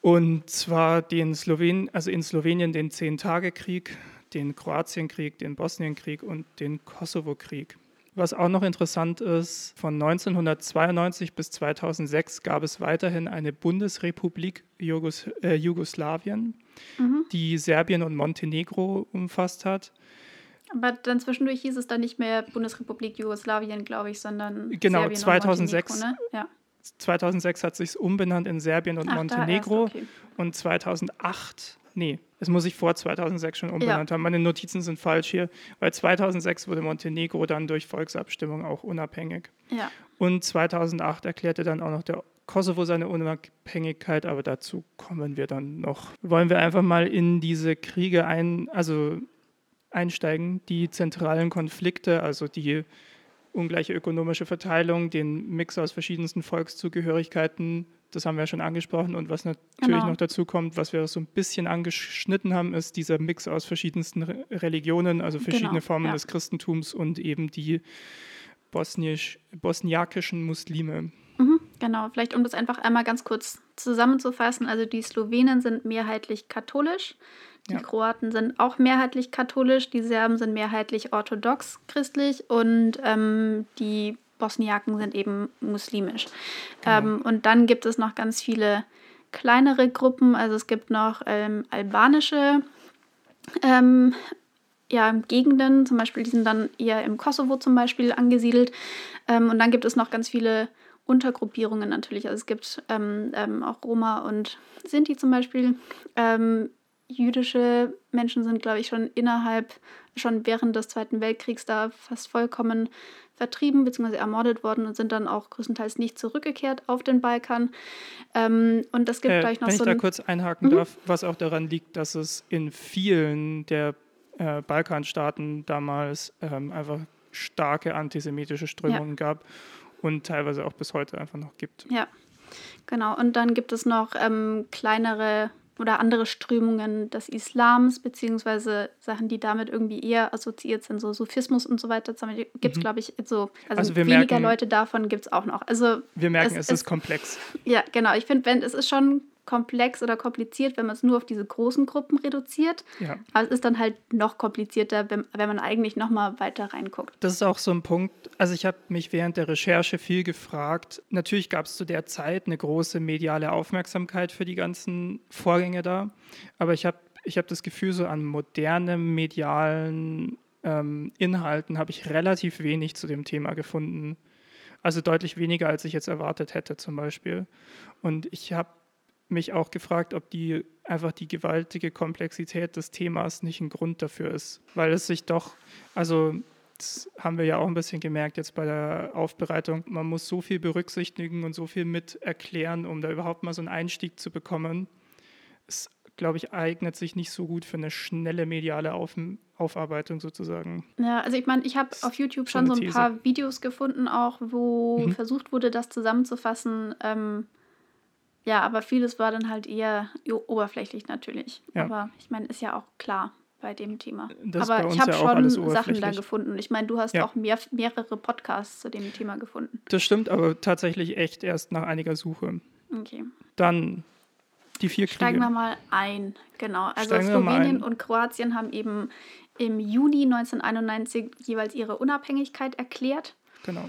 Und zwar den Slowen, also in Slowenien den Zehn-Tage-Krieg, den Kroatienkrieg, den Bosnienkrieg und den Kosovo-Krieg. Was auch noch interessant ist, von 1992 bis 2006 gab es weiterhin eine Bundesrepublik Jugos äh, Jugoslawien, mhm. die Serbien und Montenegro umfasst hat. Aber dann zwischendurch hieß es dann nicht mehr Bundesrepublik Jugoslawien, glaube ich, sondern genau Serbien 2006. Ne? Ja. 2006 hat sich umbenannt in Serbien und Ach, Montenegro okay. und 2008, nee, es muss sich vor 2006 schon umbenannt ja. haben. Meine Notizen sind falsch hier, weil 2006 wurde Montenegro dann durch Volksabstimmung auch unabhängig. Ja. Und 2008 erklärte dann auch noch der Kosovo seine Unabhängigkeit, aber dazu kommen wir dann noch. Wollen wir einfach mal in diese Kriege ein, also einsteigen, die zentralen Konflikte, also die ungleiche ökonomische Verteilung, den Mix aus verschiedensten Volkszugehörigkeiten, das haben wir ja schon angesprochen. Und was natürlich genau. noch dazu kommt, was wir so ein bisschen angeschnitten haben, ist dieser Mix aus verschiedensten Re Religionen, also verschiedene genau, Formen ja. des Christentums und eben die bosnisch, bosniakischen Muslime. Mhm, genau, vielleicht um das einfach einmal ganz kurz zusammenzufassen. Also die Slowenen sind mehrheitlich katholisch. Die ja. Kroaten sind auch mehrheitlich katholisch, die Serben sind mehrheitlich orthodox christlich und ähm, die Bosniaken sind eben muslimisch. Genau. Ähm, und dann gibt es noch ganz viele kleinere Gruppen. Also es gibt noch ähm, albanische ähm, ja, Gegenden, zum Beispiel, die sind dann eher im Kosovo zum Beispiel angesiedelt. Ähm, und dann gibt es noch ganz viele Untergruppierungen natürlich. Also es gibt ähm, ähm, auch Roma und Sinti zum Beispiel. Jüdische Menschen sind, glaube ich, schon innerhalb, schon während des Zweiten Weltkriegs da fast vollkommen vertrieben bzw. ermordet worden und sind dann auch größtenteils nicht zurückgekehrt auf den Balkan. Ähm, und das gibt äh, gleich noch wenn so. Wenn ich da kurz einhaken mhm. darf, was auch daran liegt, dass es in vielen der äh, Balkanstaaten damals ähm, einfach starke antisemitische Strömungen ja. gab und teilweise auch bis heute einfach noch gibt. Ja, genau. Und dann gibt es noch ähm, kleinere oder andere Strömungen des Islams, beziehungsweise Sachen, die damit irgendwie eher assoziiert sind, so Sufismus und so weiter. Gibt es, mhm. glaube ich, so, also, also weniger merken, Leute davon gibt es auch noch. Also wir merken, es, es ist komplex. Ja, genau. Ich finde, wenn es ist schon komplex oder kompliziert, wenn man es nur auf diese großen Gruppen reduziert. Ja. Aber es ist dann halt noch komplizierter, wenn, wenn man eigentlich noch mal weiter reinguckt. Das ist auch so ein Punkt. Also ich habe mich während der Recherche viel gefragt. Natürlich gab es zu der Zeit eine große mediale Aufmerksamkeit für die ganzen Vorgänge da. Aber ich habe ich hab das Gefühl, so an modernen medialen ähm, Inhalten habe ich relativ wenig zu dem Thema gefunden. Also deutlich weniger, als ich jetzt erwartet hätte zum Beispiel. Und ich habe mich auch gefragt, ob die einfach die gewaltige Komplexität des Themas nicht ein Grund dafür ist, weil es sich doch, also das haben wir ja auch ein bisschen gemerkt jetzt bei der Aufbereitung, man muss so viel berücksichtigen und so viel mit erklären, um da überhaupt mal so einen Einstieg zu bekommen. Es glaube ich, eignet sich nicht so gut für eine schnelle mediale Auf Aufarbeitung sozusagen. Ja, also ich meine, ich habe auf YouTube schon so ein These. paar Videos gefunden, auch wo mhm. versucht wurde, das zusammenzufassen. Ähm, ja, aber vieles war dann halt eher oberflächlich natürlich. Ja. Aber ich meine, ist ja auch klar bei dem Thema. Das Aber ich habe ja schon Sachen da gefunden. Ich meine, du hast ja. auch mehr, mehrere Podcasts zu dem Thema gefunden. Das stimmt, aber tatsächlich echt erst nach einiger Suche. Okay. Dann die vier Kriege. Steigen wir mal ein. Genau. Also Steigen Slowenien und Kroatien haben eben im Juni 1991 jeweils ihre Unabhängigkeit erklärt. Genau.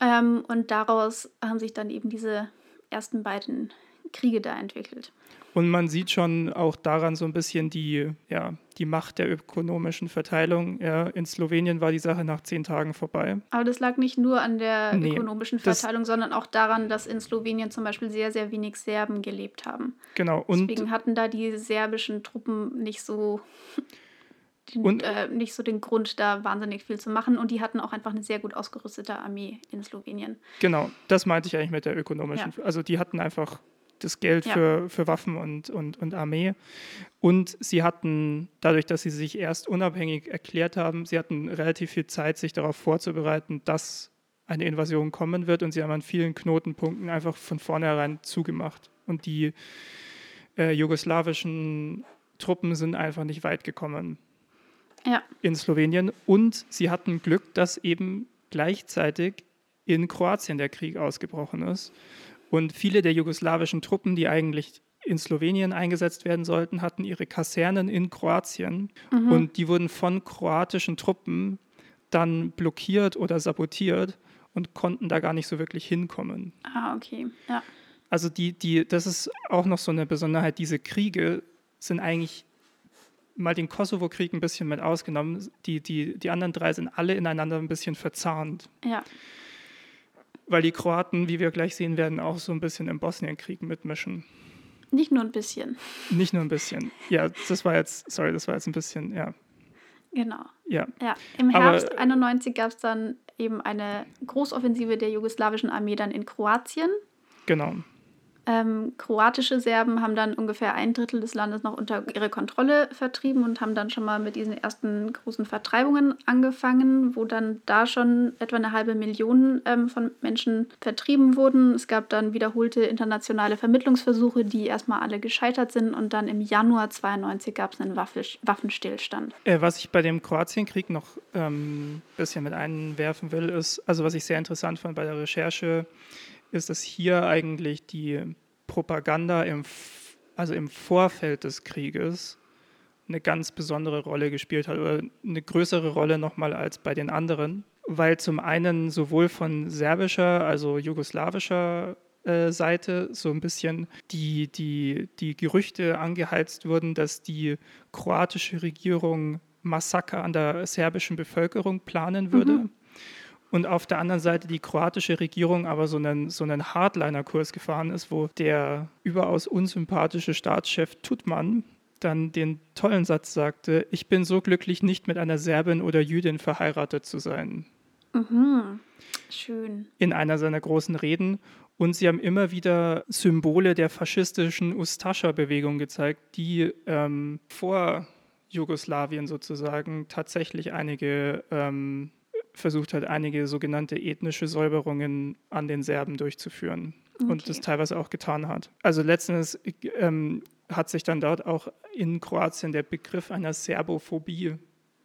Ähm, und daraus haben sich dann eben diese ersten beiden Kriege da entwickelt. Und man sieht schon auch daran so ein bisschen die, ja, die Macht der ökonomischen Verteilung. Ja, in Slowenien war die Sache nach zehn Tagen vorbei. Aber das lag nicht nur an der nee, ökonomischen Verteilung, sondern auch daran, dass in Slowenien zum Beispiel sehr, sehr wenig Serben gelebt haben. Genau. Und Deswegen hatten da die serbischen Truppen nicht so den, und, äh, nicht so den Grund, da wahnsinnig viel zu machen. Und die hatten auch einfach eine sehr gut ausgerüstete Armee in Slowenien. Genau, das meinte ich eigentlich mit der ökonomischen. Ja. Also die hatten einfach das Geld ja. für, für Waffen und, und, und Armee. Und sie hatten, dadurch, dass sie sich erst unabhängig erklärt haben, sie hatten relativ viel Zeit, sich darauf vorzubereiten, dass eine Invasion kommen wird. Und sie haben an vielen Knotenpunkten einfach von vornherein zugemacht. Und die äh, jugoslawischen Truppen sind einfach nicht weit gekommen ja. in Slowenien. Und sie hatten Glück, dass eben gleichzeitig in Kroatien der Krieg ausgebrochen ist. Und viele der jugoslawischen Truppen, die eigentlich in Slowenien eingesetzt werden sollten, hatten ihre Kasernen in Kroatien. Mhm. Und die wurden von kroatischen Truppen dann blockiert oder sabotiert und konnten da gar nicht so wirklich hinkommen. Ah, okay. Ja. Also die, die, das ist auch noch so eine Besonderheit. Diese Kriege sind eigentlich mal den Kosovo-Krieg ein bisschen mit ausgenommen. Die, die, die anderen drei sind alle ineinander ein bisschen verzahnt. Ja. Weil die Kroaten, wie wir gleich sehen werden, auch so ein bisschen im Bosnienkrieg mitmischen. Nicht nur ein bisschen. Nicht nur ein bisschen. Ja, das war jetzt, sorry, das war jetzt ein bisschen, ja. Genau. Ja. ja. Im Herbst Aber, 91 gab es dann eben eine Großoffensive der jugoslawischen Armee dann in Kroatien. Genau. Ähm, kroatische Serben haben dann ungefähr ein Drittel des Landes noch unter ihre Kontrolle vertrieben und haben dann schon mal mit diesen ersten großen Vertreibungen angefangen, wo dann da schon etwa eine halbe Million ähm, von Menschen vertrieben wurden. Es gab dann wiederholte internationale Vermittlungsversuche, die erstmal alle gescheitert sind und dann im Januar 92 gab es einen Waffenstillstand. Äh, was ich bei dem Kroatienkrieg noch ein ähm, bisschen mit einwerfen will, ist, also was ich sehr interessant fand bei der Recherche, ist, dass hier eigentlich die Propaganda im, also im Vorfeld des Krieges eine ganz besondere Rolle gespielt hat oder eine größere Rolle nochmal als bei den anderen, weil zum einen sowohl von serbischer, also jugoslawischer äh, Seite so ein bisschen die, die, die Gerüchte angeheizt wurden, dass die kroatische Regierung Massaker an der serbischen Bevölkerung planen würde. Mhm und auf der anderen Seite die kroatische Regierung aber so einen, so einen Hardliner-Kurs gefahren ist, wo der überaus unsympathische Staatschef Tutman dann den tollen Satz sagte, ich bin so glücklich, nicht mit einer Serbin oder Jüdin verheiratet zu sein. Mhm. Schön. In einer seiner großen Reden. Und sie haben immer wieder Symbole der faschistischen Ustascha-Bewegung gezeigt, die ähm, vor Jugoslawien sozusagen tatsächlich einige ähm, versucht hat, einige sogenannte ethnische Säuberungen an den Serben durchzuführen okay. und das teilweise auch getan hat. Also letztendlich ähm, hat sich dann dort auch in Kroatien der Begriff einer Serbophobie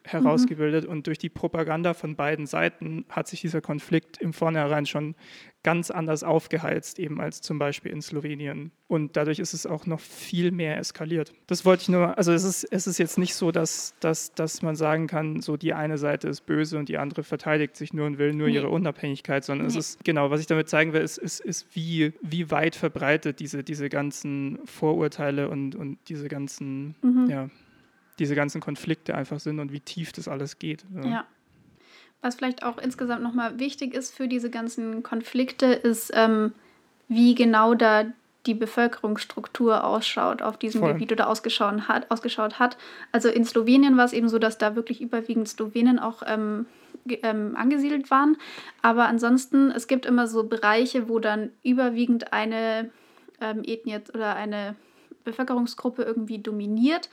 herausgebildet mhm. und durch die Propaganda von beiden Seiten hat sich dieser Konflikt im Vornherein schon ganz anders aufgeheizt, eben als zum Beispiel in Slowenien. Und dadurch ist es auch noch viel mehr eskaliert. Das wollte ich nur, also es ist, es ist jetzt nicht so, dass, dass, dass man sagen kann, so die eine Seite ist böse und die andere verteidigt sich nur und will nur nee. ihre Unabhängigkeit, sondern nee. es ist, genau, was ich damit zeigen will, ist, ist, ist wie, wie weit verbreitet diese, diese ganzen Vorurteile und, und diese ganzen, mhm. ja, diese ganzen Konflikte einfach sind und wie tief das alles geht. Ja. ja. Was vielleicht auch insgesamt nochmal wichtig ist für diese ganzen Konflikte, ist, ähm, wie genau da die Bevölkerungsstruktur ausschaut auf diesem Voll. Gebiet oder ausgeschaut hat, ausgeschaut hat. Also in Slowenien war es eben so, dass da wirklich überwiegend Slowenen auch ähm, ähm, angesiedelt waren. Aber ansonsten, es gibt immer so Bereiche, wo dann überwiegend eine ähm, Ethnie oder eine Bevölkerungsgruppe irgendwie dominiert.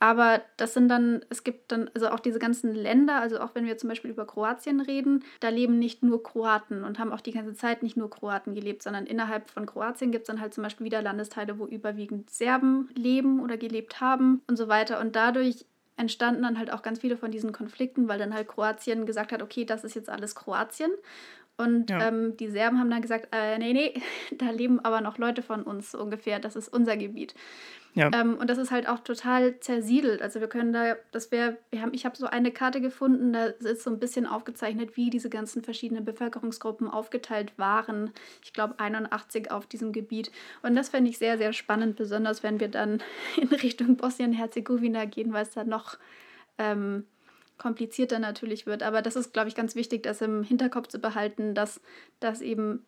Aber das sind dann, es gibt dann, also auch diese ganzen Länder, also auch wenn wir zum Beispiel über Kroatien reden, da leben nicht nur Kroaten und haben auch die ganze Zeit nicht nur Kroaten gelebt, sondern innerhalb von Kroatien gibt es dann halt zum Beispiel wieder Landesteile, wo überwiegend Serben leben oder gelebt haben und so weiter. Und dadurch entstanden dann halt auch ganz viele von diesen Konflikten, weil dann halt Kroatien gesagt hat, okay, das ist jetzt alles Kroatien. Und ja. ähm, die Serben haben dann gesagt, äh, nee, nee, da leben aber noch Leute von uns ungefähr, das ist unser Gebiet. Ja. Ähm, und das ist halt auch total zersiedelt. Also wir können da, das wäre, wir haben, ich habe so eine Karte gefunden, da ist so ein bisschen aufgezeichnet, wie diese ganzen verschiedenen Bevölkerungsgruppen aufgeteilt waren. Ich glaube 81 auf diesem Gebiet. Und das fände ich sehr, sehr spannend, besonders wenn wir dann in Richtung Bosnien-Herzegowina gehen, weil es da noch ähm, komplizierter natürlich wird. Aber das ist, glaube ich, ganz wichtig, das im Hinterkopf zu behalten, dass das eben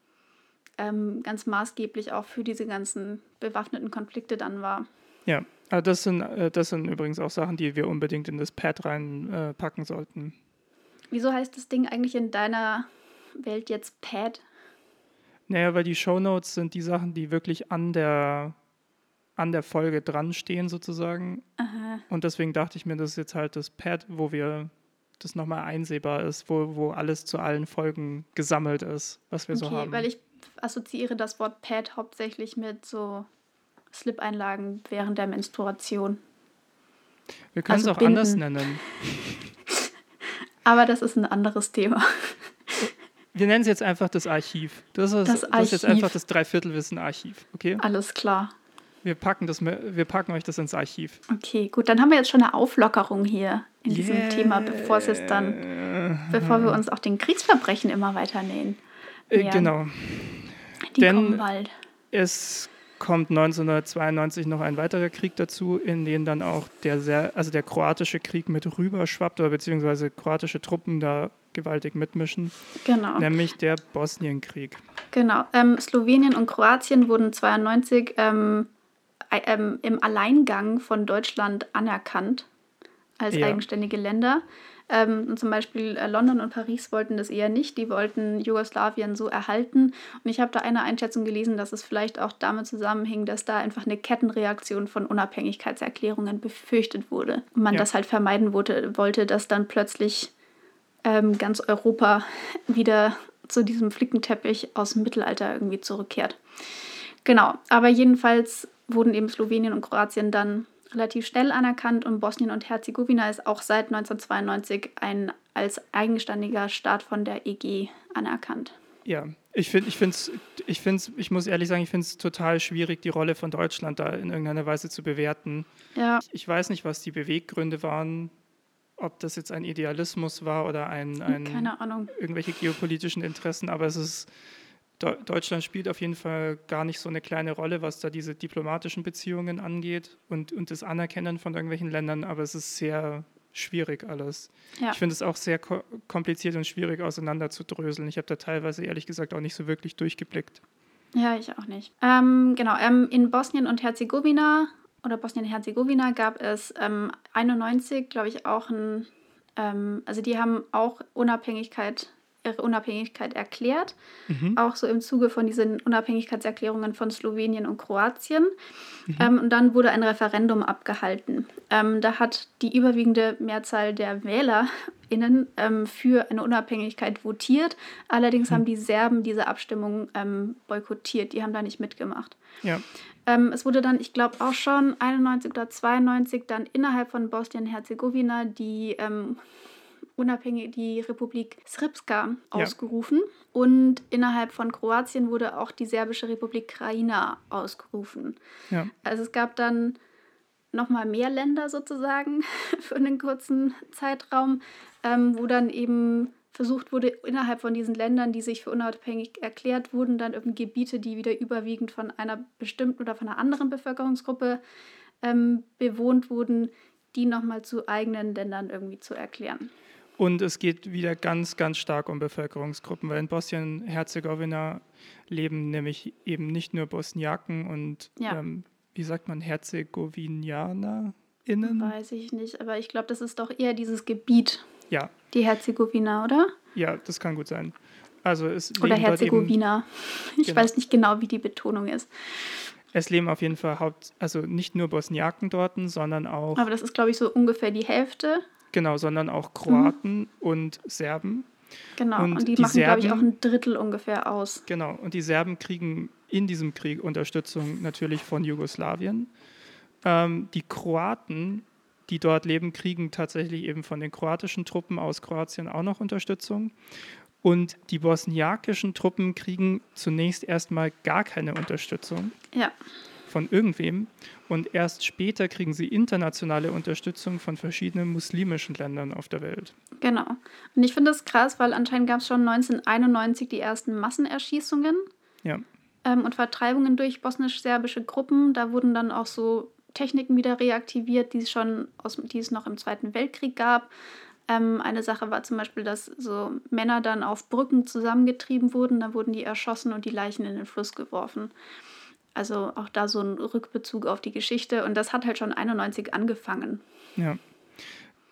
ähm, ganz maßgeblich auch für diese ganzen bewaffneten Konflikte dann war. Ja, also das sind, äh, das sind übrigens auch Sachen, die wir unbedingt in das Pad reinpacken äh, sollten. Wieso heißt das Ding eigentlich in deiner Welt jetzt Pad? Naja, weil die Shownotes sind die Sachen, die wirklich an der, an der Folge dran stehen, sozusagen. Aha. Und deswegen dachte ich mir, das ist jetzt halt das Pad, wo wir das nochmal einsehbar ist, wo, wo alles zu allen Folgen gesammelt ist, was wir okay, so haben. Weil ich assoziiere das Wort Pad hauptsächlich mit so Slip-Einlagen während der Menstruation. Wir können also es auch Binden. anders nennen. Aber das ist ein anderes Thema. Wir nennen es jetzt einfach das Archiv. Das ist, das, das ist jetzt einfach das Dreiviertelwissen-Archiv, okay? Alles klar. Wir packen, das, wir packen euch das ins Archiv. Okay, gut, dann haben wir jetzt schon eine Auflockerung hier in diesem yeah. Thema, bevor es jetzt dann, bevor wir uns auch den Kriegsverbrechen immer weiter nähen. Äh, genau. Die Denn kommen bald. Es kommt 1992 noch ein weiterer Krieg dazu, in den dann auch der, sehr, also der kroatische Krieg mit rüberschwappt oder beziehungsweise kroatische Truppen da gewaltig mitmischen. Genau. Nämlich der Bosnienkrieg. Genau. Ähm, Slowenien und Kroatien wurden 92 ähm, ähm, im Alleingang von Deutschland anerkannt als ja. eigenständige Länder. Ähm, zum Beispiel äh, London und Paris wollten das eher nicht. Die wollten Jugoslawien so erhalten. Und ich habe da eine Einschätzung gelesen, dass es vielleicht auch damit zusammenhing, dass da einfach eine Kettenreaktion von Unabhängigkeitserklärungen befürchtet wurde. Und man ja. das halt vermeiden wollte, wollte dass dann plötzlich ähm, ganz Europa wieder zu diesem Flickenteppich aus dem Mittelalter irgendwie zurückkehrt. Genau, aber jedenfalls wurden eben Slowenien und Kroatien dann relativ schnell anerkannt und Bosnien und Herzegowina ist auch seit 1992 ein, als eigenständiger Staat von der EG anerkannt. Ja, ich finde, ich finde ich find's, ich muss ehrlich sagen, ich finde es total schwierig, die Rolle von Deutschland da in irgendeiner Weise zu bewerten. Ja. Ich weiß nicht, was die Beweggründe waren, ob das jetzt ein Idealismus war oder ein, ein Keine Ahnung. irgendwelche geopolitischen Interessen, aber es ist Deutschland spielt auf jeden Fall gar nicht so eine kleine Rolle, was da diese diplomatischen Beziehungen angeht und, und das Anerkennen von irgendwelchen Ländern, aber es ist sehr schwierig alles. Ja. Ich finde es auch sehr ko kompliziert und schwierig auseinanderzudröseln. Ich habe da teilweise ehrlich gesagt auch nicht so wirklich durchgeblickt. Ja, ich auch nicht. Ähm, genau, ähm, in Bosnien und Herzegowina oder Bosnien-Herzegowina gab es ähm, 91, glaube ich, auch ein, ähm, also die haben auch Unabhängigkeit ihre Unabhängigkeit erklärt, mhm. auch so im Zuge von diesen Unabhängigkeitserklärungen von Slowenien und Kroatien. Mhm. Ähm, und dann wurde ein Referendum abgehalten. Ähm, da hat die überwiegende Mehrzahl der WählerInnen ähm, für eine Unabhängigkeit votiert. Allerdings mhm. haben die Serben diese Abstimmung ähm, boykottiert. Die haben da nicht mitgemacht. Ja. Ähm, es wurde dann, ich glaube, auch schon 91 oder 92 dann innerhalb von Bosnien-Herzegowina die ähm, unabhängig die Republik Srpska ausgerufen. Ja. Und innerhalb von Kroatien wurde auch die serbische Republik Krajina ausgerufen. Ja. Also es gab dann nochmal mehr Länder sozusagen für einen kurzen Zeitraum, ähm, wo dann eben versucht wurde, innerhalb von diesen Ländern, die sich für unabhängig erklärt wurden, dann irgendwie Gebiete, die wieder überwiegend von einer bestimmten oder von einer anderen Bevölkerungsgruppe ähm, bewohnt wurden, die nochmal zu eigenen Ländern irgendwie zu erklären. Und es geht wieder ganz, ganz stark um Bevölkerungsgruppen, weil in Bosnien-Herzegowina leben nämlich eben nicht nur Bosniaken und, ja. ähm, wie sagt man, HerzegowinianerInnen? Weiß ich nicht, aber ich glaube, das ist doch eher dieses Gebiet. Ja. Die Herzegowina, oder? Ja, das kann gut sein. Also es oder Herzegowina. Ich genau. weiß nicht genau, wie die Betonung ist. Es leben auf jeden Fall Haupt, also nicht nur Bosniaken dort, sondern auch. Aber das ist, glaube ich, so ungefähr die Hälfte. Genau, sondern auch Kroaten mhm. und Serben. Genau, und, und die, die, machen, glaube ich, auch ein Drittel ungefähr aus. Genau, und die Serben kriegen in diesem Krieg Unterstützung natürlich von Jugoslawien. Ähm, die Kroaten, die dort leben, kriegen tatsächlich eben von den kroatischen Truppen aus Kroatien auch noch Unterstützung. Und die bosniakischen Truppen kriegen zunächst erstmal gar keine Unterstützung ja. von irgendwem. Und erst später kriegen sie internationale Unterstützung von verschiedenen muslimischen Ländern auf der Welt. Genau. Und ich finde das krass, weil anscheinend gab es schon 1991 die ersten Massenerschießungen. Ja. Ähm, und Vertreibungen durch bosnisch-serbische Gruppen. Da wurden dann auch so Techniken wieder reaktiviert, die es schon aus, die es noch im Zweiten Weltkrieg gab. Ähm, eine Sache war zum Beispiel, dass so Männer dann auf Brücken zusammengetrieben wurden, da wurden die erschossen und die Leichen in den Fluss geworfen. Also auch da so ein Rückbezug auf die Geschichte und das hat halt schon 91 angefangen. Ja.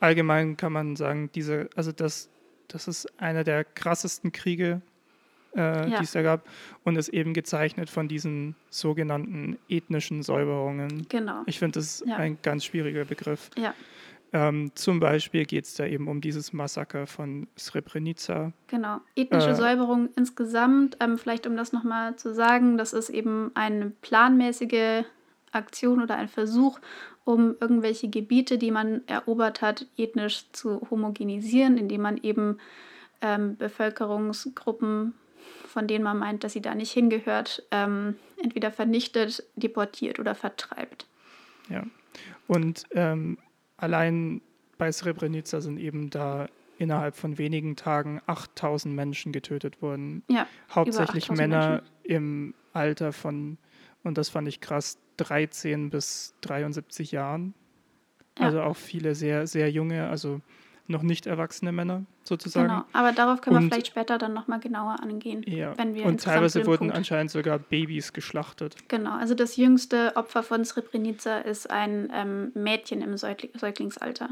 Allgemein kann man sagen, diese, also das, das ist einer der krassesten Kriege, äh, ja. die es da gab und ist eben gezeichnet von diesen sogenannten ethnischen Säuberungen. Genau. Ich finde das ja. ein ganz schwieriger Begriff. Ja. Ähm, zum Beispiel geht es da eben um dieses Massaker von Srebrenica. Genau, ethnische äh, Säuberung insgesamt, ähm, vielleicht um das nochmal zu sagen, das ist eben eine planmäßige Aktion oder ein Versuch, um irgendwelche Gebiete, die man erobert hat, ethnisch zu homogenisieren, indem man eben ähm, Bevölkerungsgruppen, von denen man meint, dass sie da nicht hingehört, ähm, entweder vernichtet, deportiert oder vertreibt. Ja, und ähm, allein bei Srebrenica sind eben da innerhalb von wenigen Tagen 8000 Menschen getötet worden. Ja, Hauptsächlich Männer Menschen. im Alter von, und das fand ich krass, 13 bis 73 Jahren. Ja. Also auch viele sehr, sehr junge, also noch nicht erwachsene Männer sozusagen. Genau, aber darauf können und, wir vielleicht später dann nochmal genauer angehen. Ja, und teilweise wurden Punkt. anscheinend sogar Babys geschlachtet. Genau, also das jüngste Opfer von Srebrenica ist ein ähm, Mädchen im Säugl Säuglingsalter.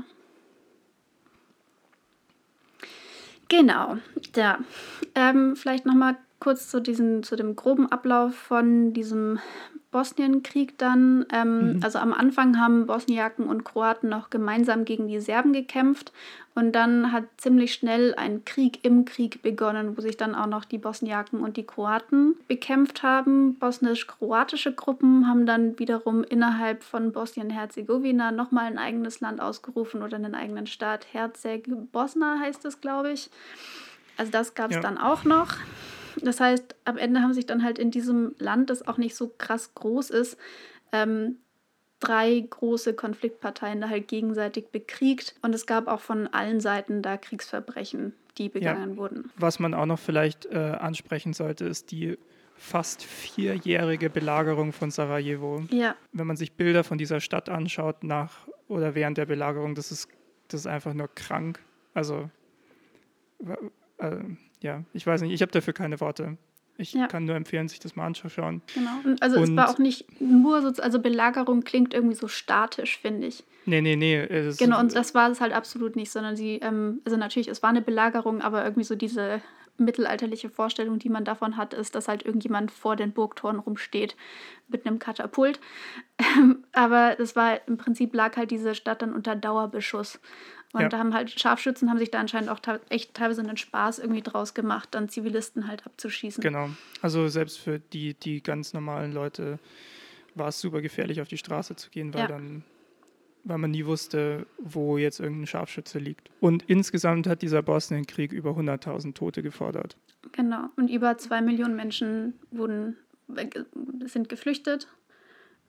Genau, ja. Ähm, vielleicht nochmal kurz zu, diesen, zu dem groben Ablauf von diesem Bosnienkrieg dann. Ähm, mhm. Also am Anfang haben Bosniaken und Kroaten noch gemeinsam gegen die Serben gekämpft und dann hat ziemlich schnell ein Krieg im Krieg begonnen, wo sich dann auch noch die Bosniaken und die Kroaten bekämpft haben. Bosnisch-kroatische Gruppen haben dann wiederum innerhalb von Bosnien-Herzegowina nochmal ein eigenes Land ausgerufen oder einen eigenen Staat. Herzeg-Bosna heißt es, glaube ich. Also das gab es ja. dann auch noch. Das heißt, am Ende haben sich dann halt in diesem Land, das auch nicht so krass groß ist, ähm, drei große Konfliktparteien da halt gegenseitig bekriegt. Und es gab auch von allen Seiten da Kriegsverbrechen, die begangen ja. wurden. Was man auch noch vielleicht äh, ansprechen sollte, ist die fast vierjährige Belagerung von Sarajevo. Ja. Wenn man sich Bilder von dieser Stadt anschaut nach oder während der Belagerung, das ist, das ist einfach nur krank. Also äh, ja, ich weiß nicht, ich habe dafür keine Worte. Ich ja. kann nur empfehlen, sich das mal anzuschauen. Genau. Also und es war auch nicht nur so, also Belagerung klingt irgendwie so statisch, finde ich. Nee, nee, nee. Genau, und das war es halt absolut nicht, sondern sie, ähm, also natürlich, es war eine Belagerung, aber irgendwie so diese mittelalterliche Vorstellung, die man davon hat, ist, dass halt irgendjemand vor den Burgtoren rumsteht mit einem Katapult. aber das war im Prinzip lag halt diese Stadt dann unter Dauerbeschuss. Und ja. da haben halt Scharfschützen haben sich da anscheinend auch echt teilweise einen Spaß irgendwie draus gemacht, dann Zivilisten halt abzuschießen. Genau. Also selbst für die, die ganz normalen Leute war es super gefährlich, auf die Straße zu gehen, weil ja. dann weil man nie wusste, wo jetzt irgendein Scharfschütze liegt. Und insgesamt hat dieser Bosnienkrieg über 100.000 Tote gefordert. Genau. Und über zwei Millionen Menschen wurden, sind geflüchtet.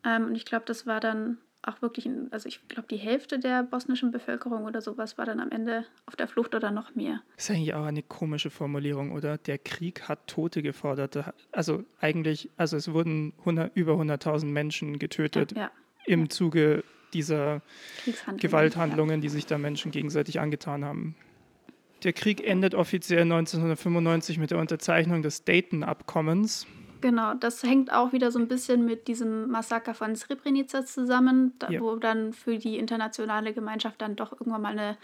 Ähm, und ich glaube, das war dann auch wirklich, also ich glaube, die Hälfte der bosnischen Bevölkerung oder sowas war dann am Ende auf der Flucht oder noch mehr. Das ist eigentlich auch eine komische Formulierung, oder? Der Krieg hat Tote gefordert. Also eigentlich, also es wurden 100, über 100.000 Menschen getötet ja, ja. im ja. Zuge dieser Gewalthandlungen, die sich da Menschen gegenseitig angetan haben. Der Krieg endet offiziell 1995 mit der Unterzeichnung des Dayton-Abkommens. Genau, das hängt auch wieder so ein bisschen mit diesem Massaker von Srebrenica zusammen, da, ja. wo dann für die internationale Gemeinschaft dann doch irgendwann mal eine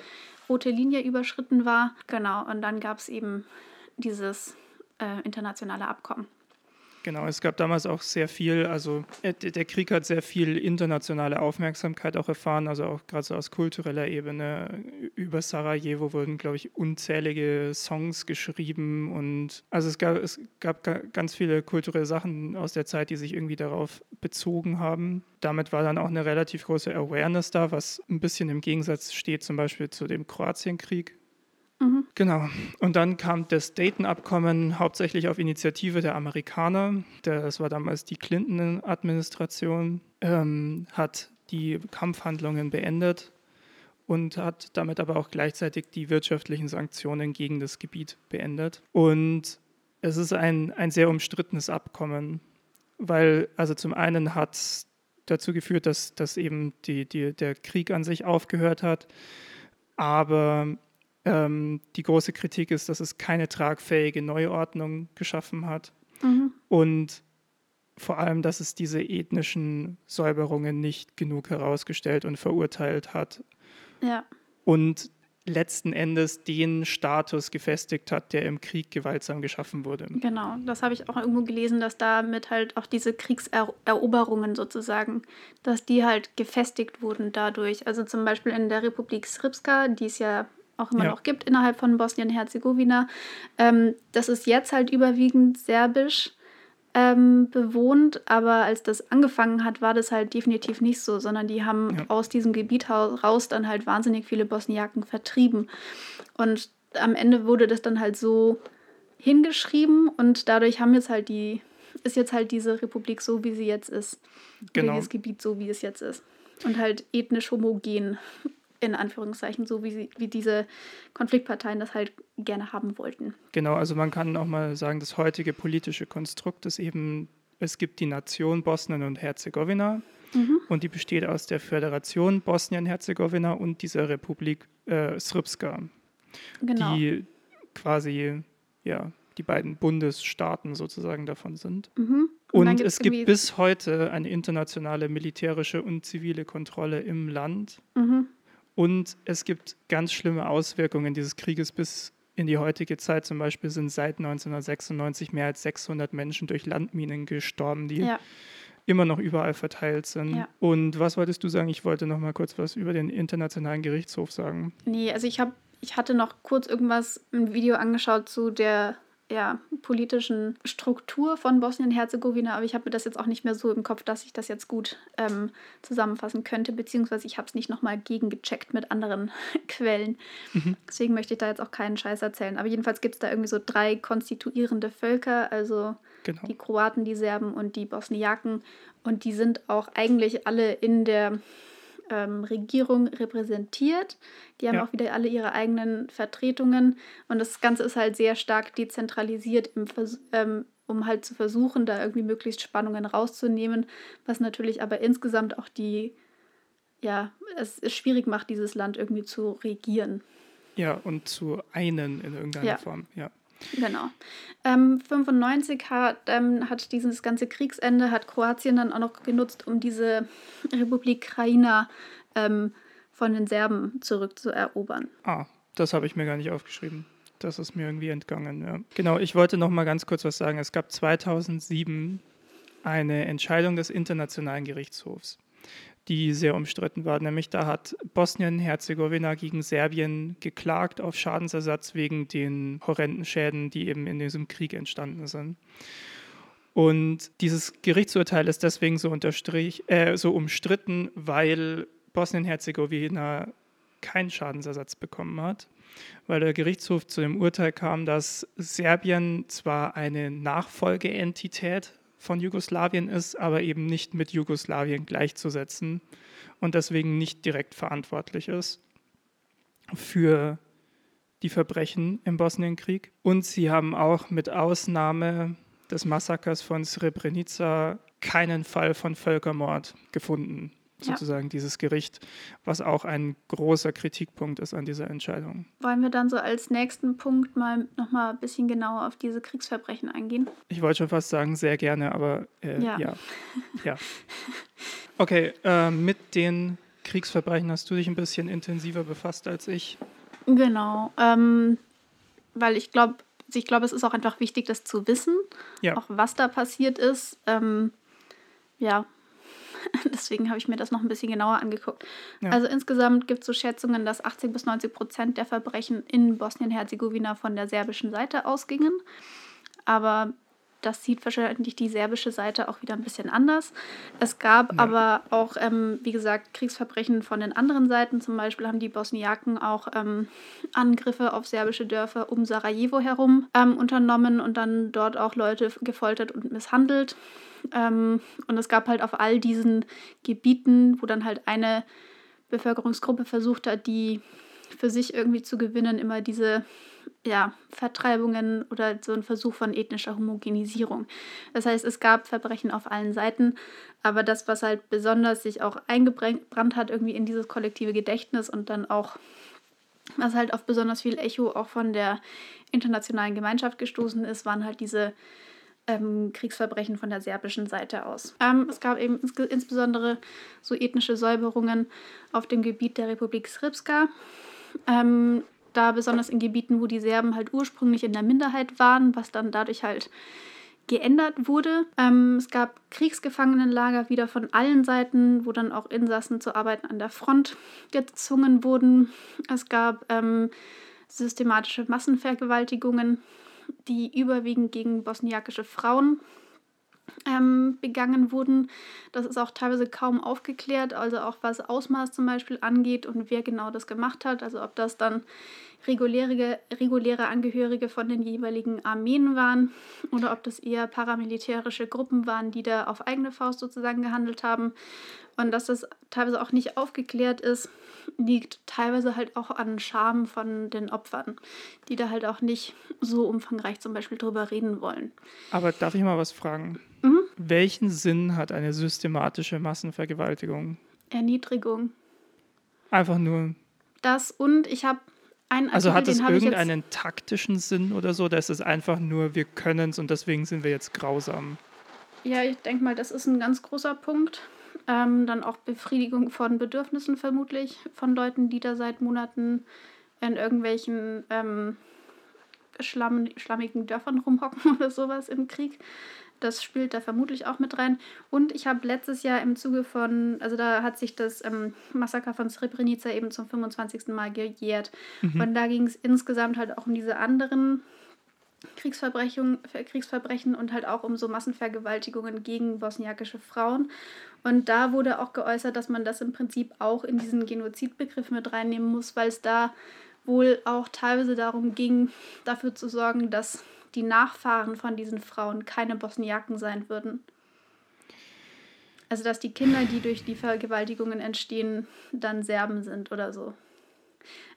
rote Linie überschritten war. Genau, und dann gab es eben dieses äh, internationale Abkommen. Genau, es gab damals auch sehr viel, also äh, der Krieg hat sehr viel internationale Aufmerksamkeit auch erfahren, also auch gerade so aus kultureller Ebene. Über Sarajevo wurden, glaube ich, unzählige Songs geschrieben und also es gab, es gab ganz viele kulturelle Sachen aus der Zeit, die sich irgendwie darauf bezogen haben. Damit war dann auch eine relativ große Awareness da, was ein bisschen im Gegensatz steht zum Beispiel zu dem Kroatienkrieg, Mhm. Genau. Und dann kam das Dayton-Abkommen hauptsächlich auf Initiative der Amerikaner. Das war damals die Clinton-Administration, ähm, hat die Kampfhandlungen beendet und hat damit aber auch gleichzeitig die wirtschaftlichen Sanktionen gegen das Gebiet beendet. Und es ist ein, ein sehr umstrittenes Abkommen, weil also zum einen hat es dazu geführt, dass, dass eben die, die, der Krieg an sich aufgehört hat, aber ähm, die große Kritik ist, dass es keine tragfähige Neuordnung geschaffen hat mhm. und vor allem, dass es diese ethnischen Säuberungen nicht genug herausgestellt und verurteilt hat. Ja. Und letzten Endes den Status gefestigt hat, der im Krieg gewaltsam geschaffen wurde. Genau, das habe ich auch irgendwo gelesen, dass damit halt auch diese Kriegseroberungen sozusagen, dass die halt gefestigt wurden dadurch. Also zum Beispiel in der Republik Srpska, die es ja auch immer ja. noch gibt innerhalb von Bosnien-Herzegowina. Ähm, das ist jetzt halt überwiegend serbisch ähm, bewohnt, aber als das angefangen hat, war das halt definitiv nicht so, sondern die haben ja. aus diesem Gebiet raus dann halt wahnsinnig viele Bosniaken vertrieben. Und am Ende wurde das dann halt so hingeschrieben und dadurch haben jetzt halt die, ist jetzt halt diese Republik so, wie sie jetzt ist. Genau. Dieses Gebiet so, wie es jetzt ist. Und halt ethnisch homogen in Anführungszeichen, so wie, sie, wie diese Konfliktparteien das halt gerne haben wollten. Genau, also man kann auch mal sagen, das heutige politische Konstrukt ist eben, es gibt die Nation Bosnien und Herzegowina mhm. und die besteht aus der Föderation Bosnien-Herzegowina und dieser Republik äh, Srpska, genau. die quasi ja, die beiden Bundesstaaten sozusagen davon sind. Mhm. Und, und es gibt bis heute eine internationale militärische und zivile Kontrolle im Land. Mhm. Und es gibt ganz schlimme Auswirkungen dieses Krieges bis in die heutige Zeit. Zum Beispiel sind seit 1996 mehr als 600 Menschen durch Landminen gestorben, die ja. immer noch überall verteilt sind. Ja. Und was wolltest du sagen? Ich wollte noch mal kurz was über den Internationalen Gerichtshof sagen. Nee, also ich habe ich hatte noch kurz irgendwas, ein Video angeschaut zu der ja, politischen Struktur von Bosnien-Herzegowina, aber ich habe mir das jetzt auch nicht mehr so im Kopf, dass ich das jetzt gut ähm, zusammenfassen könnte, beziehungsweise ich habe es nicht nochmal gegengecheckt mit anderen Quellen. Mhm. Deswegen möchte ich da jetzt auch keinen Scheiß erzählen. Aber jedenfalls gibt es da irgendwie so drei konstituierende Völker, also genau. die Kroaten, die Serben und die Bosniaken. Und die sind auch eigentlich alle in der ähm, Regierung repräsentiert. Die haben ja. auch wieder alle ihre eigenen Vertretungen. Und das Ganze ist halt sehr stark dezentralisiert, ähm, um halt zu versuchen, da irgendwie möglichst Spannungen rauszunehmen, was natürlich aber insgesamt auch die, ja, es, es schwierig macht, dieses Land irgendwie zu regieren. Ja, und zu einen in irgendeiner ja. Form, ja. Genau. Ähm, 95 hat, ähm, hat dieses ganze Kriegsende, hat Kroatien dann auch noch genutzt, um diese Republik Krajina ähm, von den Serben zurückzuerobern. Ah, das habe ich mir gar nicht aufgeschrieben. Das ist mir irgendwie entgangen. Ja. Genau, ich wollte noch mal ganz kurz was sagen. Es gab 2007 eine Entscheidung des Internationalen Gerichtshofs die sehr umstritten war. Nämlich da hat Bosnien-Herzegowina gegen Serbien geklagt auf Schadensersatz wegen den horrenden Schäden, die eben in diesem Krieg entstanden sind. Und dieses Gerichtsurteil ist deswegen so, äh, so umstritten, weil Bosnien-Herzegowina keinen Schadensersatz bekommen hat, weil der Gerichtshof zu dem Urteil kam, dass Serbien zwar eine Nachfolgeentität von Jugoslawien ist, aber eben nicht mit Jugoslawien gleichzusetzen und deswegen nicht direkt verantwortlich ist für die Verbrechen im Bosnienkrieg. Und sie haben auch mit Ausnahme des Massakers von Srebrenica keinen Fall von Völkermord gefunden sozusagen ja. dieses Gericht, was auch ein großer Kritikpunkt ist an dieser Entscheidung. Wollen wir dann so als nächsten Punkt mal nochmal ein bisschen genauer auf diese Kriegsverbrechen eingehen? Ich wollte schon fast sagen, sehr gerne, aber äh, ja. ja. ja. Okay, äh, mit den Kriegsverbrechen hast du dich ein bisschen intensiver befasst als ich. Genau, ähm, weil ich glaube, ich glaube, es ist auch einfach wichtig, das zu wissen, ja. auch was da passiert ist. Ähm, ja, deswegen habe ich mir das noch ein bisschen genauer angeguckt. Ja. Also insgesamt gibt es so Schätzungen, dass 80 bis 90 Prozent der Verbrechen in Bosnien-Herzegowina von der serbischen Seite ausgingen. Aber das sieht wahrscheinlich die serbische Seite auch wieder ein bisschen anders. Es gab ja. aber auch, ähm, wie gesagt, Kriegsverbrechen von den anderen Seiten. Zum Beispiel haben die Bosniaken auch ähm, Angriffe auf serbische Dörfer um Sarajevo herum ähm, unternommen und dann dort auch Leute gefoltert und misshandelt. Ähm, und es gab halt auf all diesen Gebieten, wo dann halt eine Bevölkerungsgruppe versucht hat, die für sich irgendwie zu gewinnen, immer diese ja, Vertreibungen oder so ein Versuch von ethnischer Homogenisierung. Das heißt, es gab Verbrechen auf allen Seiten, aber das, was halt besonders sich auch eingebrannt hat, irgendwie in dieses kollektive Gedächtnis und dann auch, was halt auf besonders viel Echo auch von der internationalen Gemeinschaft gestoßen ist, waren halt diese ähm, Kriegsverbrechen von der serbischen Seite aus. Ähm, es gab eben ins insbesondere so ethnische Säuberungen auf dem Gebiet der Republik Srpska. Ähm, da besonders in Gebieten, wo die Serben halt ursprünglich in der Minderheit waren, was dann dadurch halt geändert wurde. Ähm, es gab Kriegsgefangenenlager wieder von allen Seiten, wo dann auch Insassen zu Arbeiten an der Front gezwungen wurden. Es gab ähm, systematische Massenvergewaltigungen, die überwiegend gegen bosniakische Frauen ähm, begangen wurden. Das ist auch teilweise kaum aufgeklärt, also auch was Ausmaß zum Beispiel angeht und wer genau das gemacht hat. Also ob das dann reguläre, reguläre Angehörige von den jeweiligen Armeen waren oder ob das eher paramilitärische Gruppen waren, die da auf eigene Faust sozusagen gehandelt haben. Und dass das teilweise auch nicht aufgeklärt ist, liegt teilweise halt auch an Scham von den Opfern, die da halt auch nicht so umfangreich zum Beispiel drüber reden wollen. Aber darf ich mal was fragen? Welchen Sinn hat eine systematische Massenvergewaltigung? Erniedrigung. Einfach nur. Das und ich habe einen Artikel, Also hat es irgendeinen taktischen Sinn oder so? Da ist es einfach nur, wir können es und deswegen sind wir jetzt grausam. Ja, ich denke mal, das ist ein ganz großer Punkt. Ähm, dann auch Befriedigung von Bedürfnissen vermutlich von Leuten, die da seit Monaten in irgendwelchen ähm, schlamm, schlammigen Dörfern rumhocken oder sowas im Krieg. Das spielt da vermutlich auch mit rein. Und ich habe letztes Jahr im Zuge von, also da hat sich das ähm, Massaker von Srebrenica eben zum 25. Mal gejährt. Mhm. Und da ging es insgesamt halt auch um diese anderen Kriegsverbrechen, Kriegsverbrechen und halt auch um so Massenvergewaltigungen gegen bosniakische Frauen. Und da wurde auch geäußert, dass man das im Prinzip auch in diesen Genozidbegriff mit reinnehmen muss, weil es da wohl auch teilweise darum ging, dafür zu sorgen, dass die Nachfahren von diesen Frauen keine Bosniaken sein würden. Also dass die Kinder, die durch die Vergewaltigungen entstehen, dann Serben sind oder so.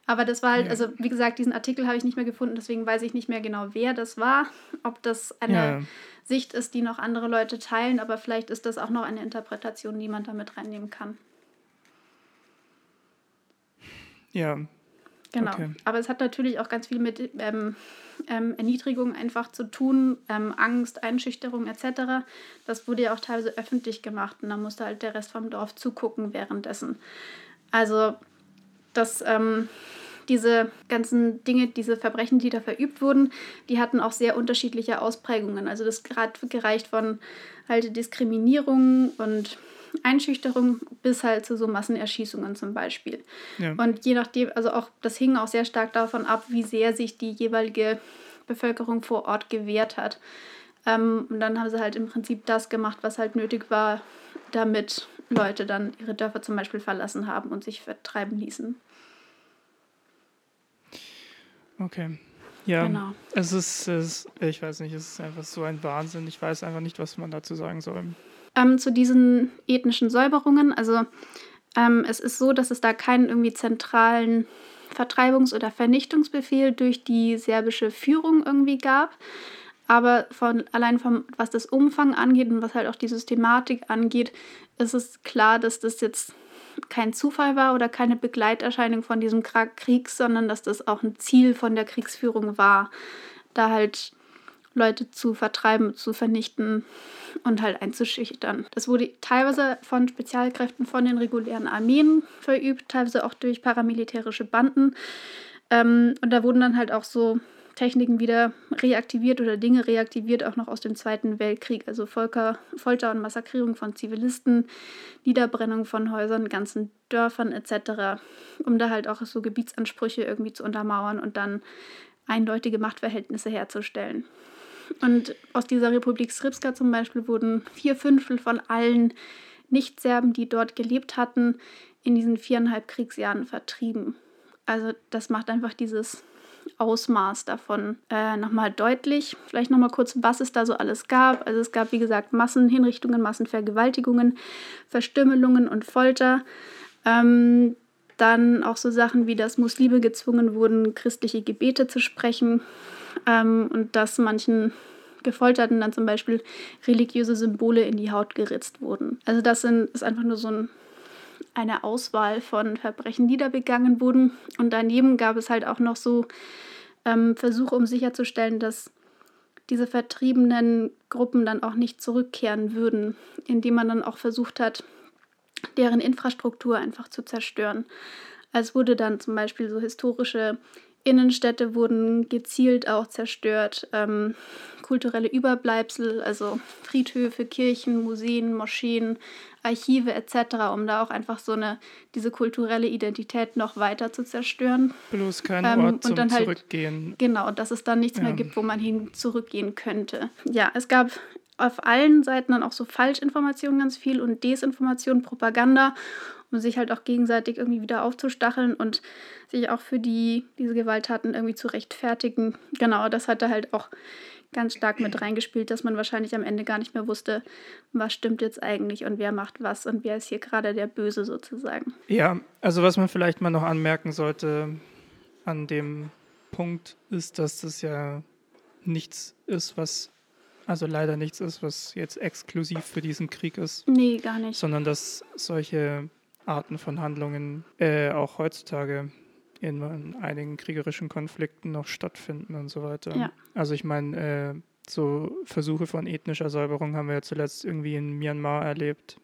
Aber das war halt, also wie gesagt, diesen Artikel habe ich nicht mehr gefunden, deswegen weiß ich nicht mehr genau, wer das war. Ob das eine ja. Sicht ist, die noch andere Leute teilen, aber vielleicht ist das auch noch eine Interpretation, die man damit reinnehmen kann. Ja. Genau. Okay. Aber es hat natürlich auch ganz viel mit ähm, ähm, Erniedrigung einfach zu tun, ähm, Angst, Einschüchterung etc. Das wurde ja auch teilweise öffentlich gemacht und da musste halt der Rest vom Dorf zugucken währenddessen. Also das ähm, diese ganzen Dinge, diese Verbrechen, die da verübt wurden, die hatten auch sehr unterschiedliche Ausprägungen. Also das hat gereicht von halt Diskriminierung und Einschüchterung bis halt zu so Massenerschießungen zum Beispiel. Ja. Und je nachdem, also auch das hing auch sehr stark davon ab, wie sehr sich die jeweilige Bevölkerung vor Ort gewehrt hat. Ähm, und dann haben sie halt im Prinzip das gemacht, was halt nötig war, damit Leute dann ihre Dörfer zum Beispiel verlassen haben und sich vertreiben ließen. Okay. Ja, genau. es, ist, es ist, ich weiß nicht, es ist einfach so ein Wahnsinn. Ich weiß einfach nicht, was man dazu sagen soll. Ähm, zu diesen ethnischen Säuberungen, also ähm, es ist so, dass es da keinen irgendwie zentralen Vertreibungs- oder Vernichtungsbefehl durch die serbische Führung irgendwie gab. Aber von, allein vom, was das Umfang angeht und was halt auch die Systematik angeht, ist es klar, dass das jetzt kein Zufall war oder keine Begleiterscheinung von diesem Krieg, sondern dass das auch ein Ziel von der Kriegsführung war, da halt Leute zu vertreiben, zu vernichten und halt einzuschüchtern. Das wurde teilweise von Spezialkräften von den regulären Armeen verübt, teilweise auch durch paramilitärische Banden. Ähm, und da wurden dann halt auch so Techniken wieder reaktiviert oder Dinge reaktiviert, auch noch aus dem Zweiten Weltkrieg. Also Volker, Folter und Massakrierung von Zivilisten, Niederbrennung von Häusern, ganzen Dörfern etc., um da halt auch so Gebietsansprüche irgendwie zu untermauern und dann eindeutige Machtverhältnisse herzustellen. Und aus dieser Republik Srpska zum Beispiel wurden vier Fünftel von allen Nicht-Serben, die dort gelebt hatten, in diesen viereinhalb Kriegsjahren vertrieben. Also das macht einfach dieses Ausmaß davon äh, nochmal deutlich. Vielleicht nochmal kurz, was es da so alles gab. Also es gab, wie gesagt, Massenhinrichtungen, Massenvergewaltigungen, Verstümmelungen und Folter. Ähm, dann auch so Sachen wie, dass Muslime gezwungen wurden, christliche Gebete zu sprechen ähm, und dass manchen Gefolterten dann zum Beispiel religiöse Symbole in die Haut geritzt wurden. Also das sind, ist einfach nur so ein, eine Auswahl von Verbrechen, die da begangen wurden. Und daneben gab es halt auch noch so ähm, Versuche, um sicherzustellen, dass diese vertriebenen Gruppen dann auch nicht zurückkehren würden, indem man dann auch versucht hat, deren Infrastruktur einfach zu zerstören. Es wurde dann zum Beispiel so historische Innenstädte wurden gezielt auch zerstört, ähm, kulturelle Überbleibsel, also Friedhöfe, Kirchen, Museen, Moscheen, Archive etc., um da auch einfach so eine diese kulturelle Identität noch weiter zu zerstören. Bloß kein ähm, Ort zum halt, Zurückgehen. Genau, dass es dann nichts ja. mehr gibt, wo man hin zurückgehen könnte. Ja, es gab auf allen Seiten dann auch so Falschinformationen ganz viel und Desinformation, Propaganda, um sich halt auch gegenseitig irgendwie wieder aufzustacheln und sich auch für die, diese Gewalttaten irgendwie zu rechtfertigen. Genau, das hat da halt auch ganz stark mit reingespielt, dass man wahrscheinlich am Ende gar nicht mehr wusste, was stimmt jetzt eigentlich und wer macht was und wer ist hier gerade der Böse sozusagen. Ja, also was man vielleicht mal noch anmerken sollte an dem Punkt ist, dass das ja nichts ist, was also leider nichts ist, was jetzt exklusiv für diesen Krieg ist. Nee, gar nicht. Sondern dass solche Arten von Handlungen äh, auch heutzutage in, in, einigen kriegerischen Konflikten noch stattfinden und so weiter. Ja. Also ich meine, äh, so Versuche von ethnischer Säuberung haben wir ja zuletzt irgendwie in Myanmar erlebt.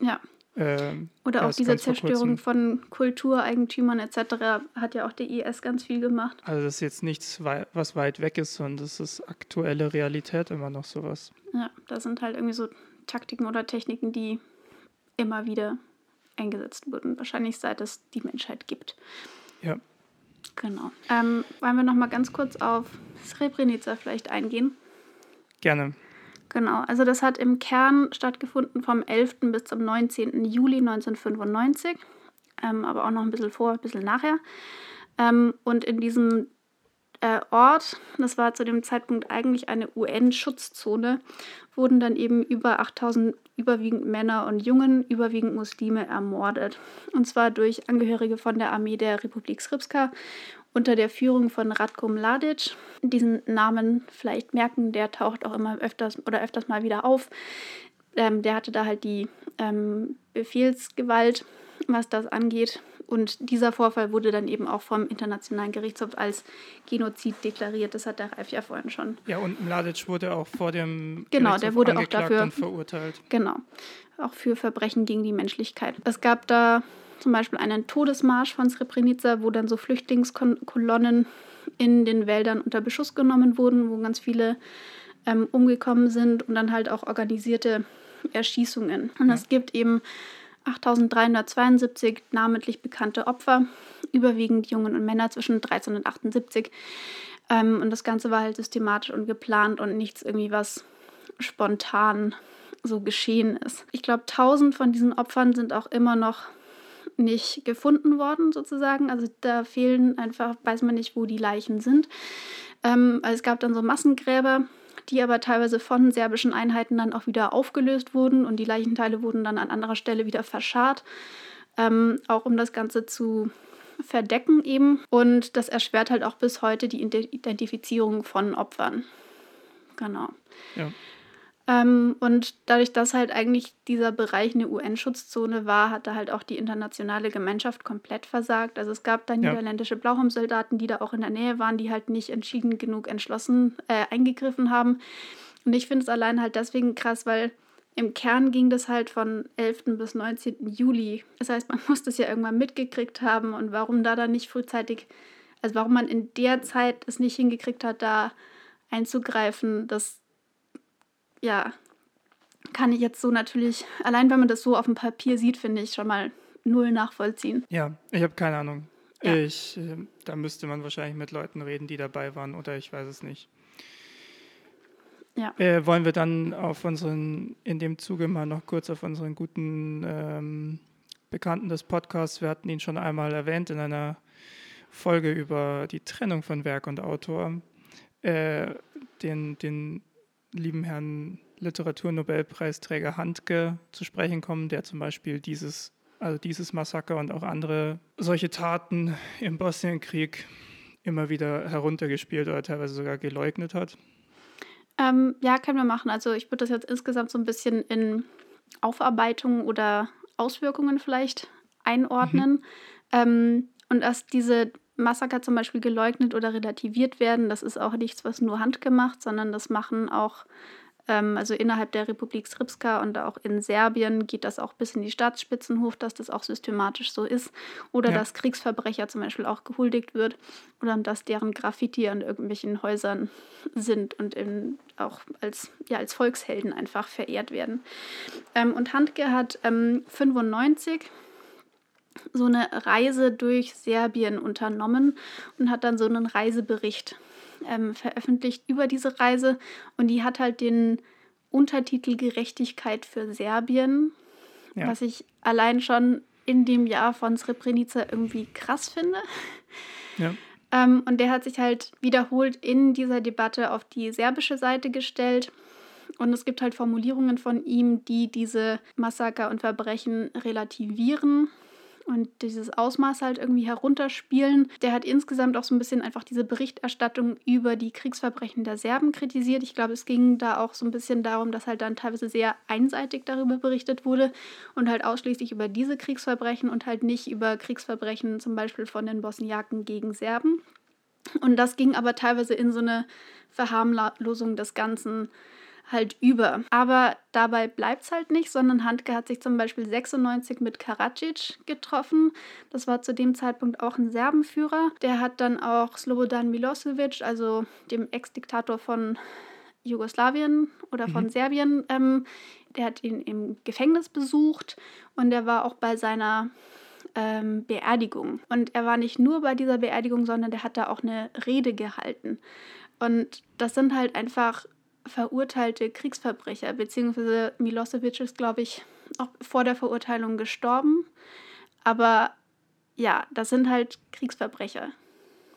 Ja. Ähm, Oder auch diese Zerstörung von Kultureigentümern etc. hat ja auch der IS ganz viel gemacht. Also das ist jetzt nichts, was weit weg ist, sondern das ist aktuelle Realität immer noch sowas. Ja, das sind halt irgendwie so Taktiken oder Techniken, die immer wieder eingesetzt wurden. Wahrscheinlich seit es die Menschheit gibt. Ja. Genau. Ähm, wollen wir noch mal ganz kurz auf Srebrenica vielleicht eingehen? Gerne. Genau, also das hat im Kern stattgefunden vom 11. bis zum 19. Juli 1995, ähm, aber auch noch ein bisschen vor, ein bisschen nachher. Ähm, und in diesem äh, Ort, das war zu dem Zeitpunkt eigentlich eine UN-Schutzzone, wurden dann eben über 8000 überwiegend Männer und Jungen, überwiegend Muslime ermordet. Und zwar durch Angehörige von der Armee der Republik Srpska unter der Führung von Ratko Mladic. Diesen Namen vielleicht merken, der taucht auch immer öfters oder öfters mal wieder auf. Ähm, der hatte da halt die ähm, Befehlsgewalt, was das angeht. Und dieser Vorfall wurde dann eben auch vom Internationalen Gerichtshof als Genozid deklariert. Das hat der Ralf ja vorhin schon. Ja, und Mladic wurde auch vor dem genau, der wurde auch dafür verurteilt. Genau, auch für Verbrechen gegen die Menschlichkeit. Es gab da zum Beispiel einen Todesmarsch von Srebrenica, wo dann so Flüchtlingskolonnen in den Wäldern unter Beschuss genommen wurden, wo ganz viele ähm, umgekommen sind und dann halt auch organisierte Erschießungen. Und es gibt eben 8372 namentlich bekannte Opfer, überwiegend Jungen und Männer zwischen 13 und 78. Ähm, und das Ganze war halt systematisch und geplant und nichts irgendwie, was spontan so geschehen ist. Ich glaube, 1000 von diesen Opfern sind auch immer noch nicht gefunden worden, sozusagen. Also da fehlen einfach, weiß man nicht, wo die Leichen sind. Ähm, also es gab dann so Massengräber, die aber teilweise von serbischen Einheiten dann auch wieder aufgelöst wurden und die Leichenteile wurden dann an anderer Stelle wieder verscharrt, ähm, auch um das Ganze zu verdecken eben. Und das erschwert halt auch bis heute die Identifizierung von Opfern. Genau. Ja. Ähm, und dadurch, dass halt eigentlich dieser Bereich eine UN-Schutzzone war, hatte halt auch die internationale Gemeinschaft komplett versagt. Also es gab da niederländische Blauhelmsoldaten, die da auch in der Nähe waren, die halt nicht entschieden genug entschlossen äh, eingegriffen haben. Und ich finde es allein halt deswegen krass, weil im Kern ging das halt von 11. bis 19. Juli. Das heißt, man muss das ja irgendwann mitgekriegt haben und warum da dann nicht frühzeitig Also warum man in der Zeit es nicht hingekriegt hat, da einzugreifen, das ja kann ich jetzt so natürlich, allein wenn man das so auf dem Papier sieht, finde ich schon mal null nachvollziehen. Ja, ich habe keine Ahnung. Ja. Ich, äh, da müsste man wahrscheinlich mit Leuten reden, die dabei waren, oder ich weiß es nicht. Ja. Äh, wollen wir dann auf unseren, in dem Zuge mal noch kurz auf unseren guten ähm, Bekannten des Podcasts, wir hatten ihn schon einmal erwähnt in einer Folge über die Trennung von Werk und Autor, äh, den, den lieben Herrn Literaturnobelpreisträger Handke zu sprechen kommen, der zum Beispiel dieses, also dieses Massaker und auch andere solche Taten im Bosnienkrieg immer wieder heruntergespielt oder teilweise sogar geleugnet hat. Ähm, ja, können wir machen. Also ich würde das jetzt insgesamt so ein bisschen in Aufarbeitung oder Auswirkungen vielleicht einordnen. Mhm. Ähm, und dass diese Massaker zum Beispiel geleugnet oder relativiert werden, das ist auch nichts, was nur handgemacht, sondern das machen auch ähm, also innerhalb der Republik Srpska und auch in Serbien geht das auch bis in die Staatsspitzen hoch, dass das auch systematisch so ist. Oder ja. dass Kriegsverbrecher zum Beispiel auch gehuldigt wird oder dass deren Graffiti an irgendwelchen Häusern sind und in, auch als, ja, als Volkshelden einfach verehrt werden. Ähm, und Handke hat ähm, 95 so eine Reise durch Serbien unternommen und hat dann so einen Reisebericht ähm, veröffentlicht über diese Reise und die hat halt den Untertitel Gerechtigkeit für Serbien, ja. was ich allein schon in dem Jahr von Srebrenica irgendwie krass finde. Ja. Ähm, und der hat sich halt wiederholt in dieser Debatte auf die serbische Seite gestellt. Und es gibt halt Formulierungen von ihm, die diese Massaker und Verbrechen relativieren und dieses Ausmaß halt irgendwie herunterspielen. Der hat insgesamt auch so ein bisschen einfach diese Berichterstattung über die Kriegsverbrechen der Serben kritisiert. Ich glaube, es ging da auch so ein bisschen darum, dass halt dann teilweise sehr einseitig darüber berichtet wurde und halt ausschließlich über diese Kriegsverbrechen und halt nicht über Kriegsverbrechen zum Beispiel von den Bosniaken gegen Serben. Und das ging aber teilweise in so eine Verharmlosung des Ganzen halt über. Aber dabei bleibt es halt nicht, sondern Handke hat sich zum Beispiel 96 mit Karadzic getroffen. Das war zu dem Zeitpunkt auch ein Serbenführer. Der hat dann auch Slobodan Milosevic, also dem Ex-Diktator von Jugoslawien oder von mhm. Serbien, ähm, der hat ihn im Gefängnis besucht und er war auch bei seiner ähm, Beerdigung. Und er war nicht nur bei dieser Beerdigung, sondern der hat da auch eine Rede gehalten. Und das sind halt einfach verurteilte Kriegsverbrecher, beziehungsweise Milosevic ist, glaube ich, auch vor der Verurteilung gestorben. Aber ja, das sind halt Kriegsverbrecher.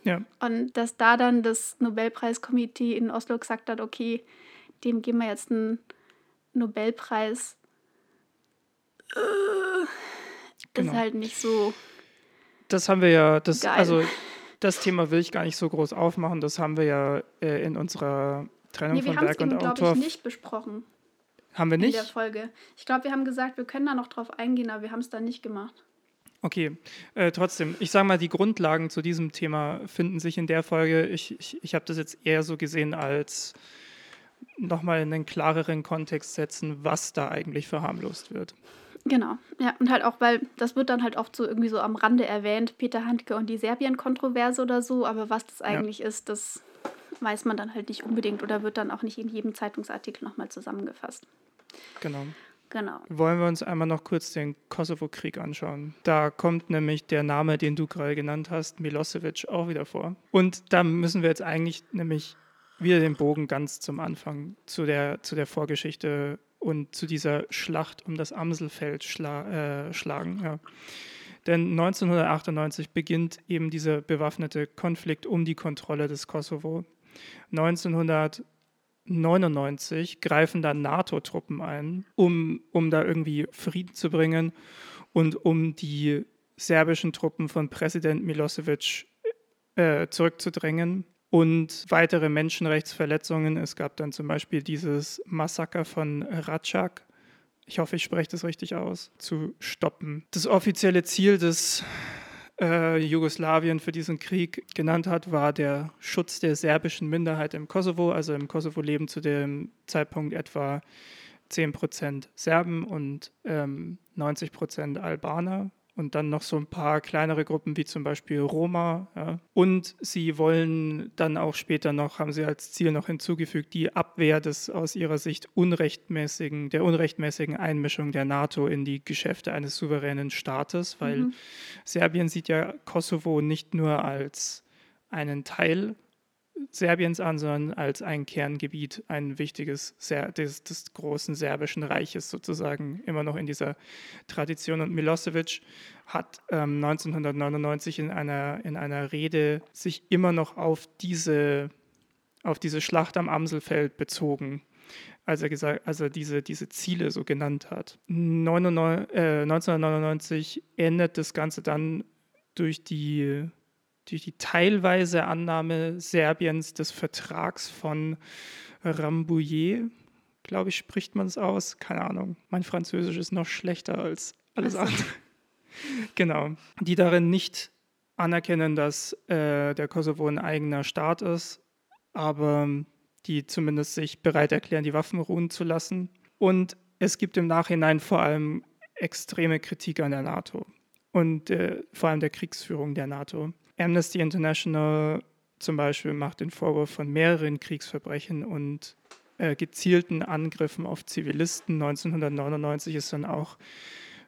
Ja. Und dass da dann das Nobelpreiskomitee in Oslo gesagt hat, okay, dem geben wir jetzt einen Nobelpreis, äh, genau. ist halt nicht so. Das haben wir ja, das, geil. also das Thema will ich gar nicht so groß aufmachen. Das haben wir ja äh, in unserer Trennung nee, von Werk und Autor. Wir haben es nicht besprochen. Haben wir nicht? In der Folge. Ich glaube, wir haben gesagt, wir können da noch drauf eingehen, aber wir haben es dann nicht gemacht. Okay, äh, trotzdem, ich sage mal, die Grundlagen zu diesem Thema finden sich in der Folge. Ich, ich, ich habe das jetzt eher so gesehen als nochmal in einen klareren Kontext setzen, was da eigentlich verharmlost wird. Genau, ja, und halt auch, weil das wird dann halt oft so irgendwie so am Rande erwähnt, Peter Handke und die Serbien-Kontroverse oder so, aber was das eigentlich ja. ist, das weiß man dann halt nicht unbedingt oder wird dann auch nicht in jedem Zeitungsartikel nochmal zusammengefasst. Genau. Genau. Wollen wir uns einmal noch kurz den Kosovo-Krieg anschauen. Da kommt nämlich der Name, den du gerade genannt hast, Milosevic, auch wieder vor. Und da müssen wir jetzt eigentlich nämlich wieder den Bogen ganz zum Anfang zu der, zu der Vorgeschichte und zu dieser Schlacht um das Amselfeld schla äh, schlagen. Ja. Denn 1998 beginnt eben dieser bewaffnete Konflikt um die Kontrolle des Kosovo. 1999 greifen dann NATO-Truppen ein, um, um da irgendwie Frieden zu bringen und um die serbischen Truppen von Präsident Milosevic äh, zurückzudrängen und weitere Menschenrechtsverletzungen. Es gab dann zum Beispiel dieses Massaker von Ratschak, ich hoffe, ich spreche das richtig aus, zu stoppen. Das offizielle Ziel des äh, Jugoslawien für diesen Krieg genannt hat, war der Schutz der serbischen Minderheit im Kosovo. Also im Kosovo leben zu dem Zeitpunkt etwa 10 Prozent Serben und ähm, 90 Prozent Albaner. Und dann noch so ein paar kleinere Gruppen wie zum Beispiel Roma. Ja. Und sie wollen dann auch später noch, haben sie als Ziel noch hinzugefügt, die Abwehr des aus ihrer Sicht unrechtmäßigen, der unrechtmäßigen Einmischung der NATO in die Geschäfte eines souveränen Staates, weil mhm. Serbien sieht ja Kosovo nicht nur als einen Teil Serbiens an, sondern als ein Kerngebiet, ein wichtiges des, des, großen serbischen Reiches sozusagen, immer noch in dieser Tradition. Und Milosevic hat ähm, 1999 in einer, in einer Rede sich immer noch auf diese, auf diese Schlacht am Amselfeld bezogen als er, gesagt, als er diese, diese Ziele so genannt hat. 99, äh, 1999 endet das Ganze dann durch die durch die teilweise Annahme Serbiens des Vertrags von Rambouillet, glaube ich, spricht man es aus. Keine Ahnung. Mein Französisch ist noch schlechter als alles andere. genau. Die darin nicht anerkennen, dass äh, der Kosovo ein eigener Staat ist, aber die zumindest sich bereit erklären, die Waffen ruhen zu lassen. Und es gibt im Nachhinein vor allem extreme Kritik an der NATO und äh, vor allem der Kriegsführung der NATO. Amnesty International zum Beispiel macht den Vorwurf von mehreren Kriegsverbrechen und äh, gezielten Angriffen auf Zivilisten. 1999 ist dann auch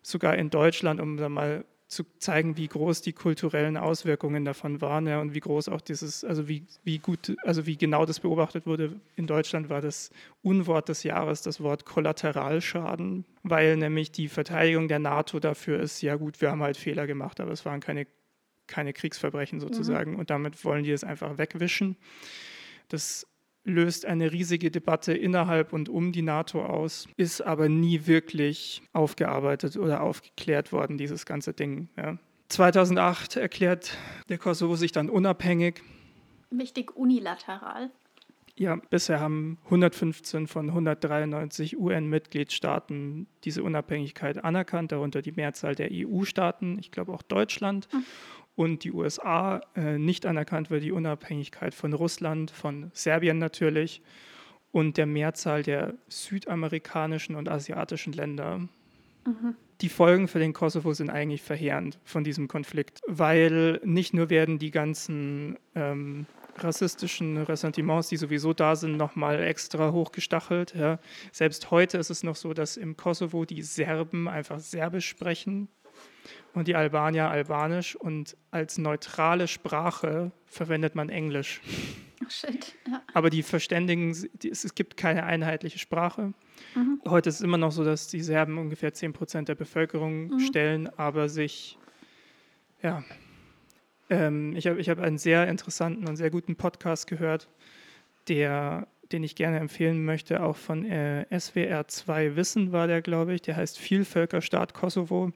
sogar in Deutschland, um da mal zu zeigen, wie groß die kulturellen Auswirkungen davon waren ja, und wie groß auch dieses, also wie, wie gut, also wie genau das beobachtet wurde. In Deutschland war das Unwort des Jahres das Wort Kollateralschaden, weil nämlich die Verteidigung der NATO dafür ist, ja gut, wir haben halt Fehler gemacht, aber es waren keine keine Kriegsverbrechen sozusagen. Mhm. Und damit wollen die es einfach wegwischen. Das löst eine riesige Debatte innerhalb und um die NATO aus, ist aber nie wirklich aufgearbeitet oder aufgeklärt worden, dieses ganze Ding. Ja. 2008 erklärt der Kosovo sich dann unabhängig. Wichtig unilateral. Ja, bisher haben 115 von 193 UN-Mitgliedstaaten diese Unabhängigkeit anerkannt, darunter die Mehrzahl der EU-Staaten, ich glaube auch Deutschland. Mhm und die USA äh, nicht anerkannt wird, die Unabhängigkeit von Russland, von Serbien natürlich und der Mehrzahl der südamerikanischen und asiatischen Länder. Mhm. Die Folgen für den Kosovo sind eigentlich verheerend von diesem Konflikt, weil nicht nur werden die ganzen ähm, rassistischen Ressentiments, die sowieso da sind, nochmal extra hochgestachelt. Ja. Selbst heute ist es noch so, dass im Kosovo die Serben einfach Serbisch sprechen und die Albanier Albanisch und als neutrale Sprache verwendet man Englisch. Oh shit. Ja. Aber die verständigen, es gibt keine einheitliche Sprache. Mhm. Heute ist es immer noch so, dass die Serben ungefähr 10 Prozent der Bevölkerung mhm. stellen, aber sich, ja, ähm, ich habe ich hab einen sehr interessanten und sehr guten Podcast gehört, der den ich gerne empfehlen möchte, auch von äh, SWR 2 Wissen war der, glaube ich. Der heißt Vielvölkerstaat Kosovo.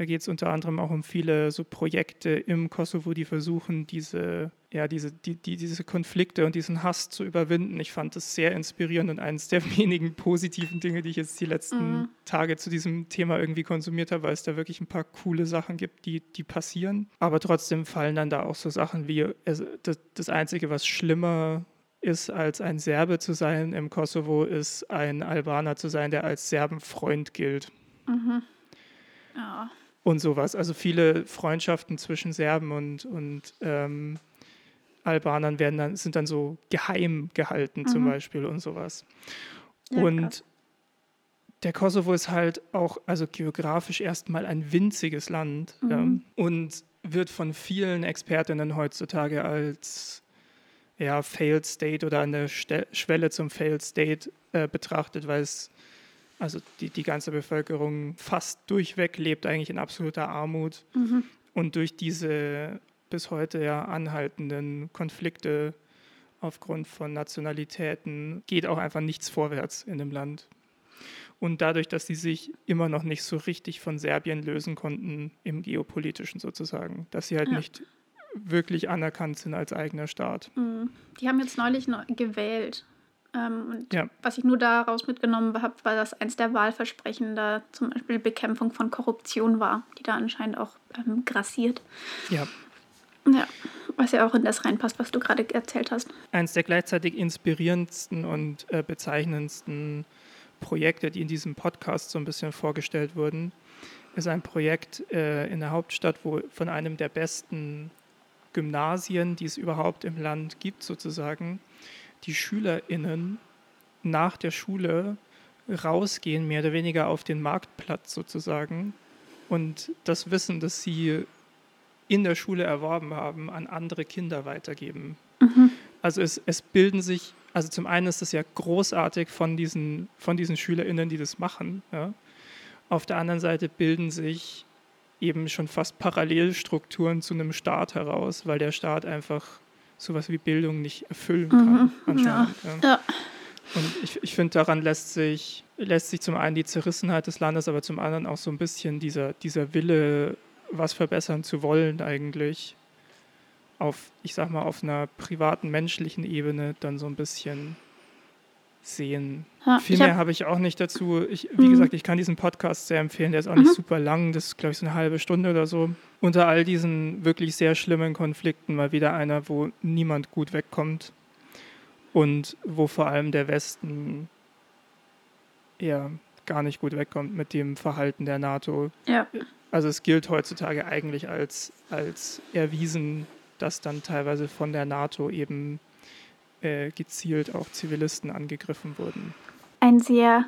Da geht es unter anderem auch um viele so Projekte im Kosovo, die versuchen, diese, ja, diese, die, die, diese Konflikte und diesen Hass zu überwinden. Ich fand das sehr inspirierend und eines der wenigen positiven Dinge, die ich jetzt die letzten mhm. Tage zu diesem Thema irgendwie konsumiert habe, weil es da wirklich ein paar coole Sachen gibt, die, die passieren. Aber trotzdem fallen dann da auch so Sachen wie, also das, das Einzige, was schlimmer ist, als ein Serbe zu sein im Kosovo, ist ein Albaner zu sein, der als Serbenfreund gilt. Mhm. Ja und sowas. Also viele Freundschaften zwischen Serben und, und ähm, Albanern werden dann, sind dann so geheim gehalten mhm. zum Beispiel und sowas. Ja, und krass. der Kosovo ist halt auch, also geografisch erstmal ein winziges Land mhm. ja, und wird von vielen Expertinnen heutzutage als ja, Failed State oder an der Ste Schwelle zum Failed State äh, betrachtet, weil es also die, die ganze Bevölkerung fast durchweg lebt eigentlich in absoluter Armut. Mhm. Und durch diese bis heute ja anhaltenden Konflikte aufgrund von Nationalitäten geht auch einfach nichts vorwärts in dem Land. Und dadurch, dass sie sich immer noch nicht so richtig von Serbien lösen konnten, im geopolitischen sozusagen, dass sie halt ja. nicht wirklich anerkannt sind als eigener Staat. Mhm. Die haben jetzt neulich gewählt ähm, und ja. was ich nur daraus mitgenommen habe, war, dass eins der Wahlversprechen da zum Beispiel Bekämpfung von Korruption war, die da anscheinend auch ähm, grassiert. Ja. Ja, was ja auch in das reinpasst, was du gerade erzählt hast. Eins der gleichzeitig inspirierendsten und äh, bezeichnendsten Projekte, die in diesem Podcast so ein bisschen vorgestellt wurden, ist ein Projekt äh, in der Hauptstadt, wo von einem der besten Gymnasien, die es überhaupt im Land gibt, sozusagen, die SchülerInnen nach der Schule rausgehen, mehr oder weniger auf den Marktplatz sozusagen und das Wissen, das sie in der Schule erworben haben, an andere Kinder weitergeben. Mhm. Also es, es bilden sich, also zum einen ist es ja großartig von diesen, von diesen SchülerInnen, die das machen. Ja. Auf der anderen Seite bilden sich eben schon fast Parallelstrukturen zu einem Staat heraus, weil der Staat einfach sowas wie Bildung nicht erfüllen kann. Mhm. Anscheinend, ja. Ja. ja. Und ich, ich finde, daran lässt sich, lässt sich zum einen die Zerrissenheit des Landes, aber zum anderen auch so ein bisschen dieser, dieser Wille, was verbessern zu wollen, eigentlich auf, ich sag mal, auf einer privaten, menschlichen Ebene dann so ein bisschen sehen. Ja, Viel mehr habe ich auch nicht dazu. Ich, wie mhm. gesagt, ich kann diesen Podcast sehr empfehlen. Der ist auch nicht mhm. super lang. Das ist, glaube ich, so eine halbe Stunde oder so. Unter all diesen wirklich sehr schlimmen Konflikten mal wieder einer, wo niemand gut wegkommt und wo vor allem der Westen ja gar nicht gut wegkommt mit dem Verhalten der NATO. Ja. Also es gilt heutzutage eigentlich als, als erwiesen, dass dann teilweise von der NATO eben äh, gezielt auch Zivilisten angegriffen wurden. Ein sehr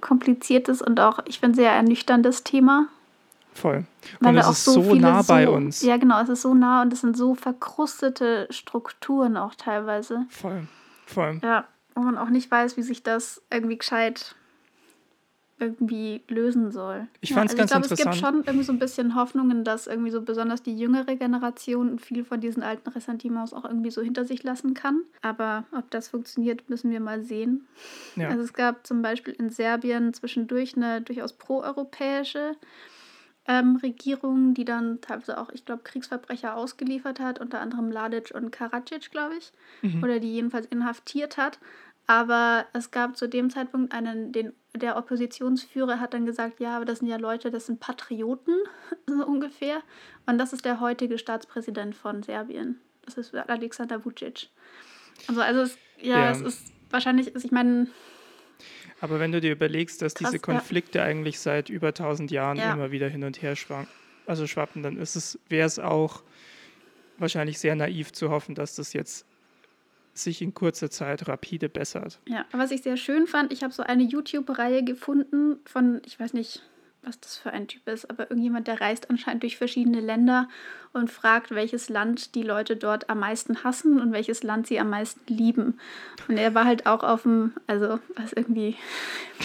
kompliziertes und auch, ich finde, sehr ernüchterndes Thema. Voll. Weil und es ist so, so nah bei so, uns. Ja, genau, es ist so nah und es sind so verkrustete Strukturen auch teilweise. Voll. Voll. Ja, wo man auch nicht weiß, wie sich das irgendwie gescheit irgendwie lösen soll. Ich fand es ja, also ganz ich glaube, es gibt schon irgendwie so ein bisschen Hoffnungen, dass irgendwie so besonders die jüngere Generation viel von diesen alten Ressentiments auch irgendwie so hinter sich lassen kann. Aber ob das funktioniert, müssen wir mal sehen. Ja. Also es gab zum Beispiel in Serbien zwischendurch eine durchaus proeuropäische ähm, Regierung, die dann teilweise auch, ich glaube, Kriegsverbrecher ausgeliefert hat, unter anderem Ladic und Karadzic, glaube ich, mhm. oder die jedenfalls inhaftiert hat. Aber es gab zu dem Zeitpunkt einen, den, der Oppositionsführer hat dann gesagt, ja, aber das sind ja Leute, das sind Patrioten, so ungefähr. Und das ist der heutige Staatspräsident von Serbien. Das ist Alexander Vucic. Also, also es, ja, ja. es ist wahrscheinlich, ich meine, aber wenn du dir überlegst, dass Krass, diese Konflikte ja. eigentlich seit über 1000 Jahren ja. immer wieder hin und her schwanken, also schwappen, dann ist es, wäre es auch wahrscheinlich sehr naiv zu hoffen, dass das jetzt sich in kurzer Zeit rapide bessert. Ja, was ich sehr schön fand, ich habe so eine YouTube-Reihe gefunden von, ich weiß nicht, was das für ein Typ ist, aber irgendjemand, der reist anscheinend durch verschiedene Länder und fragt, welches Land die Leute dort am meisten hassen und welches Land sie am meisten lieben. Und er war halt auch auf dem, also was irgendwie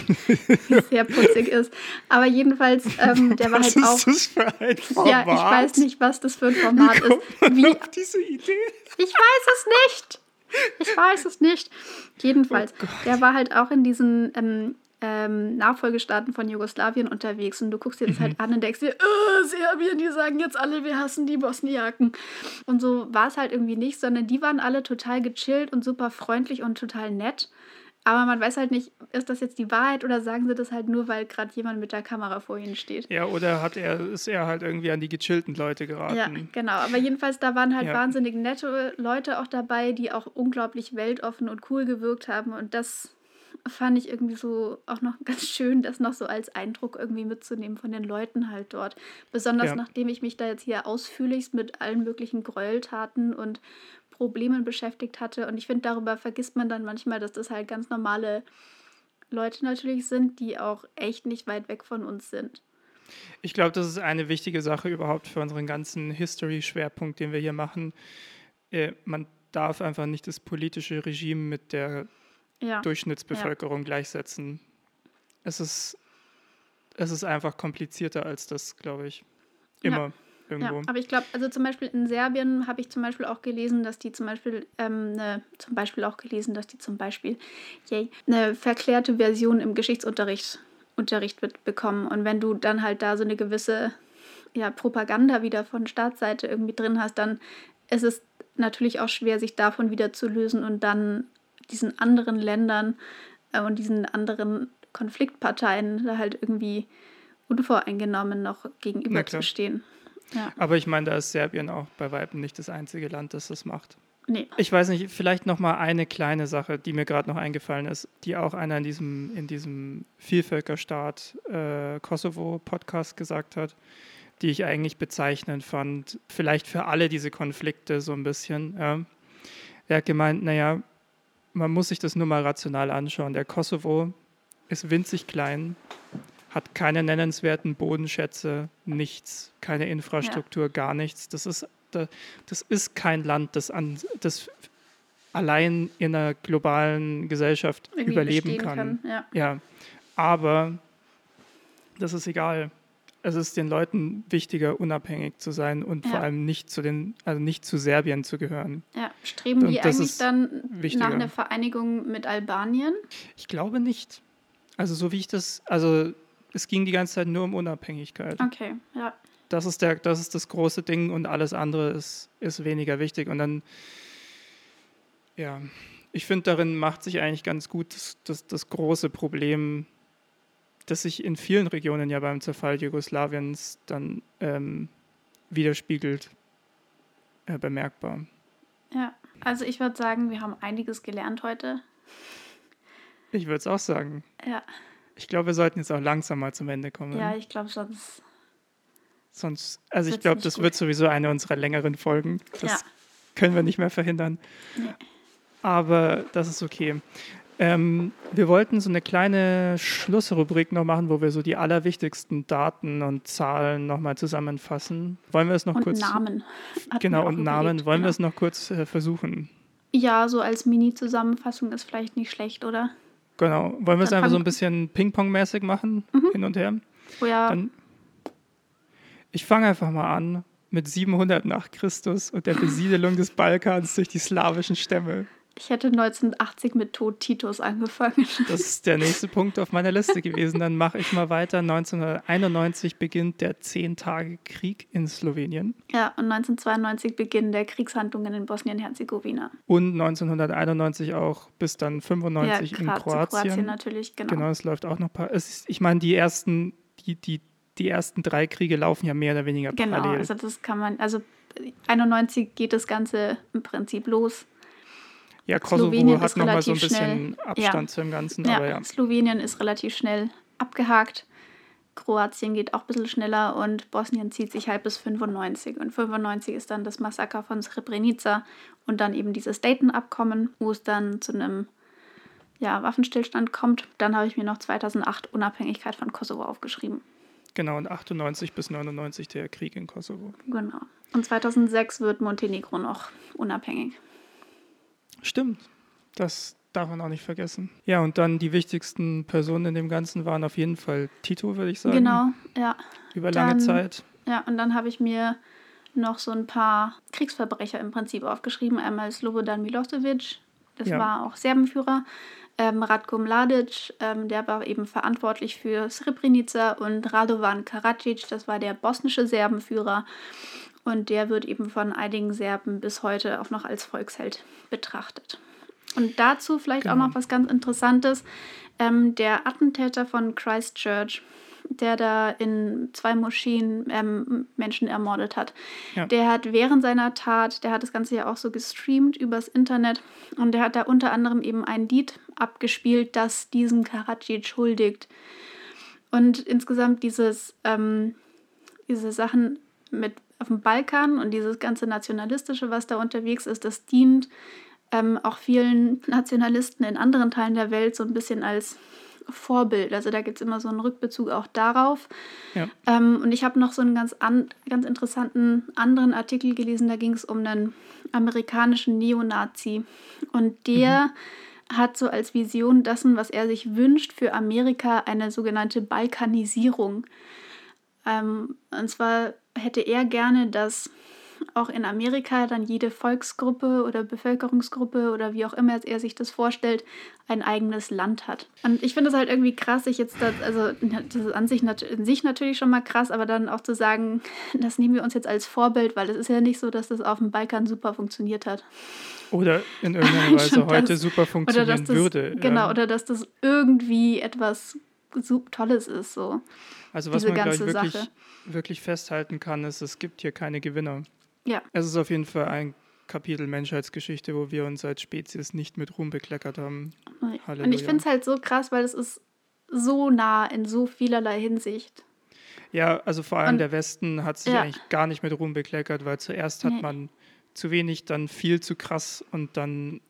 sehr putzig ist. Aber jedenfalls, ähm, der war was halt auch. Was ist das für ein Format? Ja, ich weiß nicht, was das für ein Format ist. Wie auf diese Idee? Ich weiß es nicht. Ich weiß es nicht. Jedenfalls, oh der war halt auch in diesen ähm, ähm, Nachfolgestaaten von Jugoslawien unterwegs und du guckst dir das halt mhm. halt an und denkst dir, oh, Serbien, die sagen jetzt alle, wir hassen die Bosniaken. Und so war es halt irgendwie nicht, sondern die waren alle total gechillt und super freundlich und total nett. Aber man weiß halt nicht, ist das jetzt die Wahrheit oder sagen sie das halt nur, weil gerade jemand mit der Kamera vor ihnen steht. Ja, oder hat er, ist er halt irgendwie an die gechillten Leute geraten. Ja, genau. Aber jedenfalls, da waren halt ja. wahnsinnig nette Leute auch dabei, die auch unglaublich weltoffen und cool gewirkt haben. Und das fand ich irgendwie so auch noch ganz schön, das noch so als Eindruck irgendwie mitzunehmen von den Leuten halt dort. Besonders ja. nachdem ich mich da jetzt hier ausführlichst mit allen möglichen Gräueltaten und Problemen beschäftigt hatte. Und ich finde, darüber vergisst man dann manchmal, dass das halt ganz normale Leute natürlich sind, die auch echt nicht weit weg von uns sind. Ich glaube, das ist eine wichtige Sache überhaupt für unseren ganzen History-Schwerpunkt, den wir hier machen. Äh, man darf einfach nicht das politische Regime mit der ja. Durchschnittsbevölkerung ja. gleichsetzen. Es ist, es ist einfach komplizierter als das, glaube ich. Immer. Ja. Irgendwo. Ja, aber ich glaube, also zum Beispiel in Serbien habe ich zum Beispiel auch gelesen, dass die zum Beispiel, ähm, ne, zum Beispiel auch gelesen, dass die zum Beispiel yay, eine verklärte Version im Geschichtsunterricht Unterricht wird bekommen. Und wenn du dann halt da so eine gewisse ja, Propaganda wieder von Staatsseite irgendwie drin hast, dann ist es natürlich auch schwer, sich davon wieder zu lösen und dann diesen anderen Ländern äh, und diesen anderen Konfliktparteien da halt irgendwie unvoreingenommen noch gegenüberzustehen. Ja. Aber ich meine, da ist Serbien auch bei Weitem nicht das einzige Land, das das macht. Nee. Ich weiß nicht, vielleicht noch mal eine kleine Sache, die mir gerade noch eingefallen ist, die auch einer in diesem, in diesem Vielvölkerstaat äh, Kosovo-Podcast gesagt hat, die ich eigentlich bezeichnend fand, vielleicht für alle diese Konflikte so ein bisschen. Ja. Er hat gemeint, naja, man muss sich das nur mal rational anschauen. Der Kosovo ist winzig klein, hat keine nennenswerten Bodenschätze, nichts, keine Infrastruktur, ja. gar nichts. Das ist das ist kein Land, das, an, das allein in einer globalen Gesellschaft Irgendwie überleben kann. kann ja. ja. Aber das ist egal. Es ist den Leuten wichtiger, unabhängig zu sein und ja. vor allem nicht zu den, also nicht zu Serbien zu gehören. Ja, streben und die eigentlich dann wichtiger. nach einer Vereinigung mit Albanien? Ich glaube nicht. Also so wie ich das, also es ging die ganze Zeit nur um Unabhängigkeit. Okay, ja das ist, der, das ist das große Ding und alles andere ist, ist weniger wichtig. Und dann, ja, ich finde, darin macht sich eigentlich ganz gut das, das, das große Problem, das sich in vielen Regionen ja beim Zerfall Jugoslawiens dann ähm, widerspiegelt, äh, bemerkbar. Ja, also ich würde sagen, wir haben einiges gelernt heute. Ich würde es auch sagen. Ja. Ich glaube, wir sollten jetzt auch langsam mal zum Ende kommen. Ja, ich glaube, sonst Sonst, also ich glaube, das gut. wird sowieso eine unserer längeren Folgen. Das ja. können wir nicht mehr verhindern. Nee. Aber das ist okay. Ähm, wir wollten so eine kleine Schlussrubrik noch machen, wo wir so die allerwichtigsten Daten und Zahlen nochmal zusammenfassen. Wollen wir es noch und kurz? Namen. genau, und Namen. Wollen genau. wir es noch kurz äh, versuchen? Ja, so als Mini-Zusammenfassung ist vielleicht nicht schlecht, oder? Genau. Wollen wir es einfach so ein bisschen Ping-Pong-mäßig machen? Mhm. Hin und her? Oh ja. Dann ich fange einfach mal an mit 700 nach Christus und der Besiedelung des Balkans durch die slawischen Stämme. Ich hätte 1980 mit Tod Titus angefangen. Das ist der nächste Punkt auf meiner Liste gewesen. Dann mache ich mal weiter. 1991 beginnt der Zehn-Tage-Krieg in Slowenien. Ja, und 1992 beginnen der Kriegshandlungen in Bosnien-Herzegowina. Und 1991 auch bis dann 95 ja, in Kroatien. Kroatien natürlich, genau. Genau, es läuft auch noch ein paar. Ist, ich meine, die ersten, die, die die ersten drei Kriege laufen ja mehr oder weniger genau, parallel. Genau, also das kann man, also 91 geht das Ganze im Prinzip los. Ja, Kosovo Slowenien hat nochmal so ein bisschen schnell, Abstand ja. zum Ganzen. Ja, aber ja, Slowenien ist relativ schnell abgehakt. Kroatien geht auch ein bisschen schneller und Bosnien zieht sich halt bis 95. Und 95 ist dann das Massaker von Srebrenica und dann eben dieses Dayton-Abkommen, wo es dann zu einem ja, Waffenstillstand kommt. Dann habe ich mir noch 2008 Unabhängigkeit von Kosovo aufgeschrieben. Genau, und 98 bis 99 der Krieg in Kosovo. Genau. Und 2006 wird Montenegro noch unabhängig. Stimmt. Das darf man auch nicht vergessen. Ja, und dann die wichtigsten Personen in dem Ganzen waren auf jeden Fall Tito, würde ich sagen. Genau, ja. Über lange dann, Zeit. Ja, und dann habe ich mir noch so ein paar Kriegsverbrecher im Prinzip aufgeschrieben. Einmal Slobodan Milosevic, das ja. war auch Serbenführer. Ähm, Ratko Mladic, ähm, der war eben verantwortlich für Srebrenica und Radovan Karadzic, das war der bosnische Serbenführer. Und der wird eben von einigen Serben bis heute auch noch als Volksheld betrachtet. Und dazu vielleicht genau. auch noch was ganz Interessantes. Ähm, der Attentäter von Christchurch, der da in zwei Moscheen ähm, Menschen ermordet hat. Ja. Der hat während seiner Tat, der hat das Ganze ja auch so gestreamt übers Internet und der hat da unter anderem eben ein Lied abgespielt, das diesem Karadzic huldigt. Und insgesamt dieses, ähm, diese Sachen mit auf dem Balkan und dieses ganze Nationalistische, was da unterwegs ist, das dient ähm, auch vielen Nationalisten in anderen Teilen der Welt so ein bisschen als Vorbild. Also da gibt es immer so einen Rückbezug auch darauf. Ja. Ähm, und ich habe noch so einen ganz, an, ganz interessanten anderen Artikel gelesen, da ging es um einen amerikanischen Neonazi. Und der mhm. hat so als Vision dessen, was er sich wünscht für Amerika, eine sogenannte Balkanisierung. Ähm, und zwar hätte er gerne, dass auch in Amerika dann jede Volksgruppe oder Bevölkerungsgruppe oder wie auch immer er sich das vorstellt, ein eigenes Land hat. Und ich finde es halt irgendwie krass, ich jetzt das, also das ist an sich, in sich natürlich schon mal krass, aber dann auch zu sagen, das nehmen wir uns jetzt als Vorbild, weil es ist ja nicht so, dass das auf dem Balkan super funktioniert hat. Oder in irgendeiner Weise heute super funktionieren das, würde. Genau, ja. oder dass das irgendwie etwas Tolles ist. So. Also was man, glaube ich, wirklich, wirklich festhalten kann, ist, es gibt hier keine Gewinner. Ja. Es ist auf jeden Fall ein Kapitel Menschheitsgeschichte, wo wir uns als Spezies nicht mit Ruhm bekleckert haben. Halleluja. Und ich finde es halt so krass, weil es ist so nah in so vielerlei Hinsicht. Ja, also vor allem und, der Westen hat sich ja. eigentlich gar nicht mit Ruhm bekleckert, weil zuerst hat nee. man zu wenig, dann viel zu krass und dann,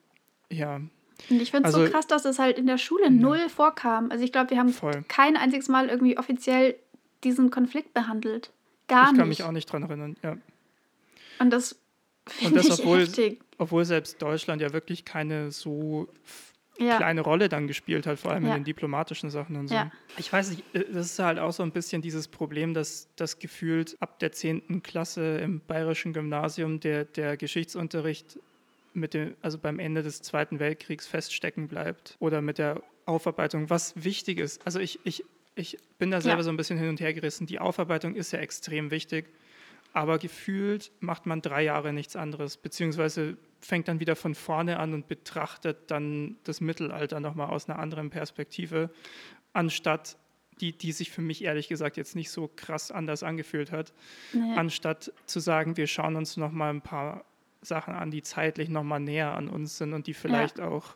ja. Und ich finde es also, so krass, dass es halt in der Schule null vorkam. Also ich glaube, wir haben Voll. kein einziges Mal irgendwie offiziell diesen Konflikt behandelt. Gar nicht. Ich kann mich auch nicht dran erinnern, ja. Und das finde ich obwohl, heftig. Obwohl selbst Deutschland ja wirklich keine so ja. kleine Rolle dann gespielt hat, vor allem ja. in den diplomatischen Sachen und so. Ja. Ich weiß nicht, äh, das ist halt auch so ein bisschen dieses Problem, dass das gefühlt ab der 10. Klasse im bayerischen Gymnasium der, der Geschichtsunterricht mit dem, also beim Ende des Zweiten Weltkriegs feststecken bleibt oder mit der Aufarbeitung, was wichtig ist. Also ich, ich, ich bin da selber so ein bisschen hin und her gerissen. Die Aufarbeitung ist ja extrem wichtig, aber gefühlt macht man drei Jahre nichts anderes, beziehungsweise fängt dann wieder von vorne an und betrachtet dann das Mittelalter nochmal aus einer anderen Perspektive, anstatt die, die sich für mich ehrlich gesagt jetzt nicht so krass anders angefühlt hat, nee. anstatt zu sagen, wir schauen uns nochmal ein paar Sachen an, die zeitlich nochmal näher an uns sind und die vielleicht ja. auch,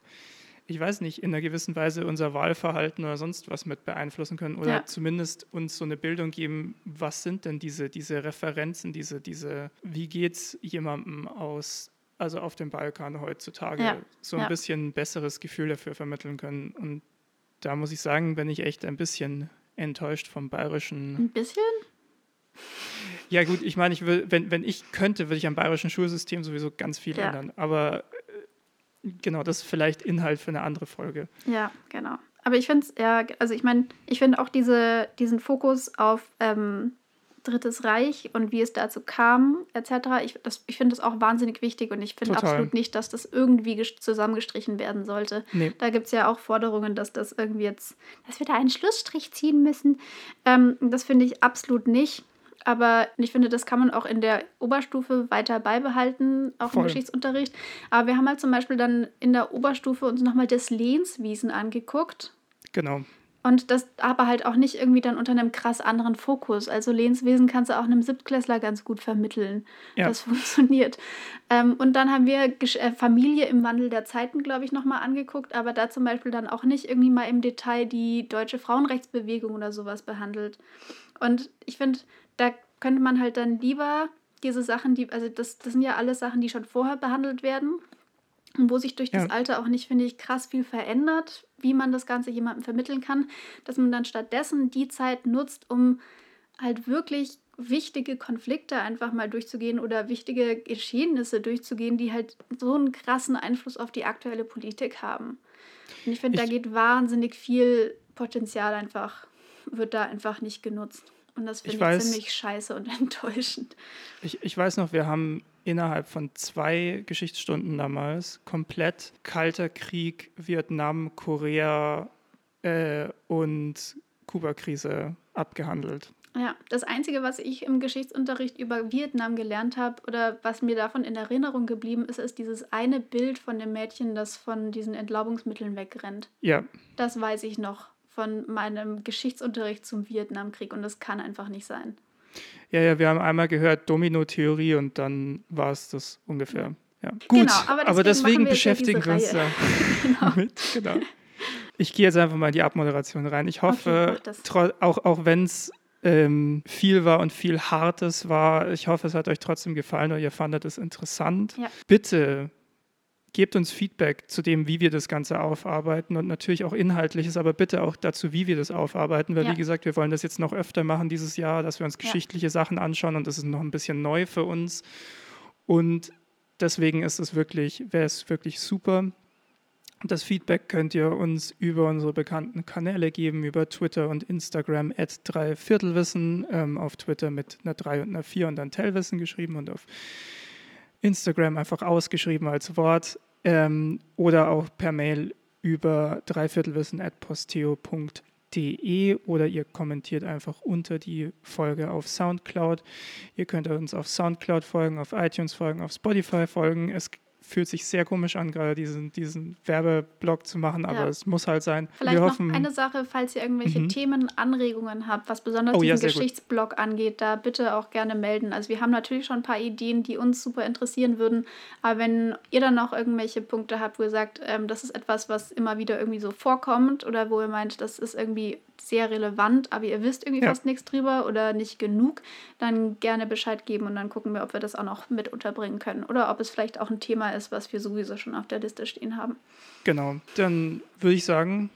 ich weiß nicht, in einer gewissen Weise unser Wahlverhalten oder sonst was mit beeinflussen können oder ja. zumindest uns so eine Bildung geben, was sind denn diese, diese Referenzen, diese, diese, wie geht es jemandem aus also auf dem Balkan heutzutage, ja. so ein ja. bisschen ein besseres Gefühl dafür vermitteln können. Und da muss ich sagen, bin ich echt ein bisschen enttäuscht vom bayerischen. Ein bisschen? Ja, gut, ich meine, ich will, wenn, wenn ich könnte, würde ich am bayerischen Schulsystem sowieso ganz viel ja. ändern. Aber äh, genau, das ist vielleicht Inhalt für eine andere Folge. Ja, genau. Aber ich finde es, ja, also ich meine, ich finde auch diese, diesen Fokus auf ähm, Drittes Reich und wie es dazu kam, etc. Ich, ich finde das auch wahnsinnig wichtig und ich finde absolut nicht, dass das irgendwie zusammengestrichen werden sollte. Nee. Da gibt es ja auch Forderungen, dass das irgendwie jetzt, dass wir da einen Schlussstrich ziehen müssen. Ähm, das finde ich absolut nicht. Aber ich finde, das kann man auch in der Oberstufe weiter beibehalten, auch Voll. im Geschichtsunterricht. Aber wir haben halt zum Beispiel dann in der Oberstufe uns nochmal das Lehnswiesen angeguckt. Genau. Und das aber halt auch nicht irgendwie dann unter einem krass anderen Fokus. Also Lehnswesen kannst du auch einem Siebtklässler ganz gut vermitteln. Ja. Das funktioniert. Ähm, und dann haben wir äh, Familie im Wandel der Zeiten, glaube ich, nochmal angeguckt, aber da zum Beispiel dann auch nicht irgendwie mal im Detail die deutsche Frauenrechtsbewegung oder sowas behandelt. Und ich finde, da könnte man halt dann lieber diese Sachen, die, also das, das sind ja alles Sachen, die schon vorher behandelt werden und wo sich durch ja. das Alter auch nicht, finde ich, krass viel verändert, wie man das Ganze jemandem vermitteln kann, dass man dann stattdessen die Zeit nutzt, um halt wirklich wichtige Konflikte einfach mal durchzugehen oder wichtige Geschehnisse durchzugehen, die halt so einen krassen Einfluss auf die aktuelle Politik haben. Und ich finde, da geht wahnsinnig viel Potenzial einfach, wird da einfach nicht genutzt. Und das finde ich, ich ziemlich scheiße und enttäuschend. Ich, ich weiß noch, wir haben innerhalb von zwei Geschichtsstunden damals komplett Kalter Krieg, Vietnam, Korea äh, und Kuba-Krise abgehandelt. Ja, das Einzige, was ich im Geschichtsunterricht über Vietnam gelernt habe oder was mir davon in Erinnerung geblieben ist, ist dieses eine Bild von dem Mädchen, das von diesen Entlaubungsmitteln wegrennt. Ja. Das weiß ich noch von meinem Geschichtsunterricht zum Vietnamkrieg und das kann einfach nicht sein. Ja, ja, wir haben einmal gehört Domino-Theorie und dann war es das ungefähr. Ja. Gut, genau, aber deswegen, aber deswegen wir beschäftigen wir uns ja genau. mit. Genau. Ich gehe jetzt einfach mal in die Abmoderation rein. Ich hoffe, okay, auch, auch wenn es ähm, viel war und viel Hartes war, ich hoffe, es hat euch trotzdem gefallen oder ihr fandet es interessant. Ja. Bitte gebt uns Feedback zu dem, wie wir das Ganze aufarbeiten und natürlich auch inhaltliches, aber bitte auch dazu, wie wir das aufarbeiten, weil ja. wie gesagt, wir wollen das jetzt noch öfter machen dieses Jahr, dass wir uns geschichtliche ja. Sachen anschauen und das ist noch ein bisschen neu für uns und deswegen ist es wirklich, wäre es wirklich super. Das Feedback könnt ihr uns über unsere bekannten Kanäle geben, über Twitter und Instagram at dreiviertelwissen, ähm, auf Twitter mit einer 3 und einer 4 und dann Tellwissen geschrieben und auf Instagram einfach ausgeschrieben als Wort ähm, oder auch per Mail über dreiviertelwissen.posteo.de oder ihr kommentiert einfach unter die Folge auf Soundcloud. Ihr könnt uns auf Soundcloud folgen, auf iTunes folgen, auf Spotify folgen. Es fühlt sich sehr komisch an, gerade diesen, diesen Werbeblock zu machen, aber ja. es muss halt sein. Vielleicht noch eine Sache, falls ihr irgendwelche mhm. Themen, Anregungen habt, was besonders oh, diesen ja, Geschichtsblock gut. angeht, da bitte auch gerne melden. Also wir haben natürlich schon ein paar Ideen, die uns super interessieren würden, aber wenn ihr dann noch irgendwelche Punkte habt, wo ihr sagt, ähm, das ist etwas, was immer wieder irgendwie so vorkommt oder wo ihr meint, das ist irgendwie sehr relevant, aber ihr wisst irgendwie ja. fast nichts drüber oder nicht genug, dann gerne Bescheid geben und dann gucken wir, ob wir das auch noch mit unterbringen können oder ob es vielleicht auch ein Thema ist, was wir sowieso schon auf der Liste stehen haben. Genau, dann würde ich sagen,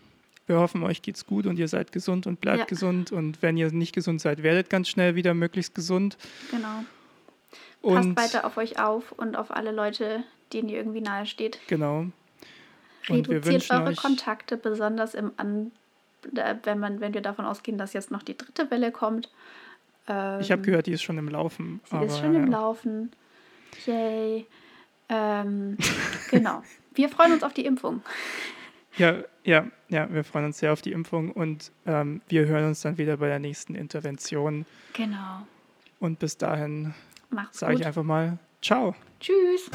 wir hoffen, euch geht's gut und ihr seid gesund und bleibt ja. gesund und wenn ihr nicht gesund seid, werdet ganz schnell wieder möglichst gesund. Genau. Und Passt weiter auf euch auf und auf alle Leute, denen ihr irgendwie nahe steht. Genau. Und Reduziert eure Kontakte, besonders im An wenn, man, wenn wir davon ausgehen, dass jetzt noch die dritte Welle kommt. Ähm, ich habe gehört, die ist schon im Laufen. Sie ist schon im Laufen. Yay. Ähm, genau. Wir freuen uns auf die Impfung. Ja, ja, ja, wir freuen uns sehr auf die Impfung und ähm, wir hören uns dann wieder bei der nächsten Intervention. Genau. Und bis dahin sage ich einfach mal Ciao. Tschüss.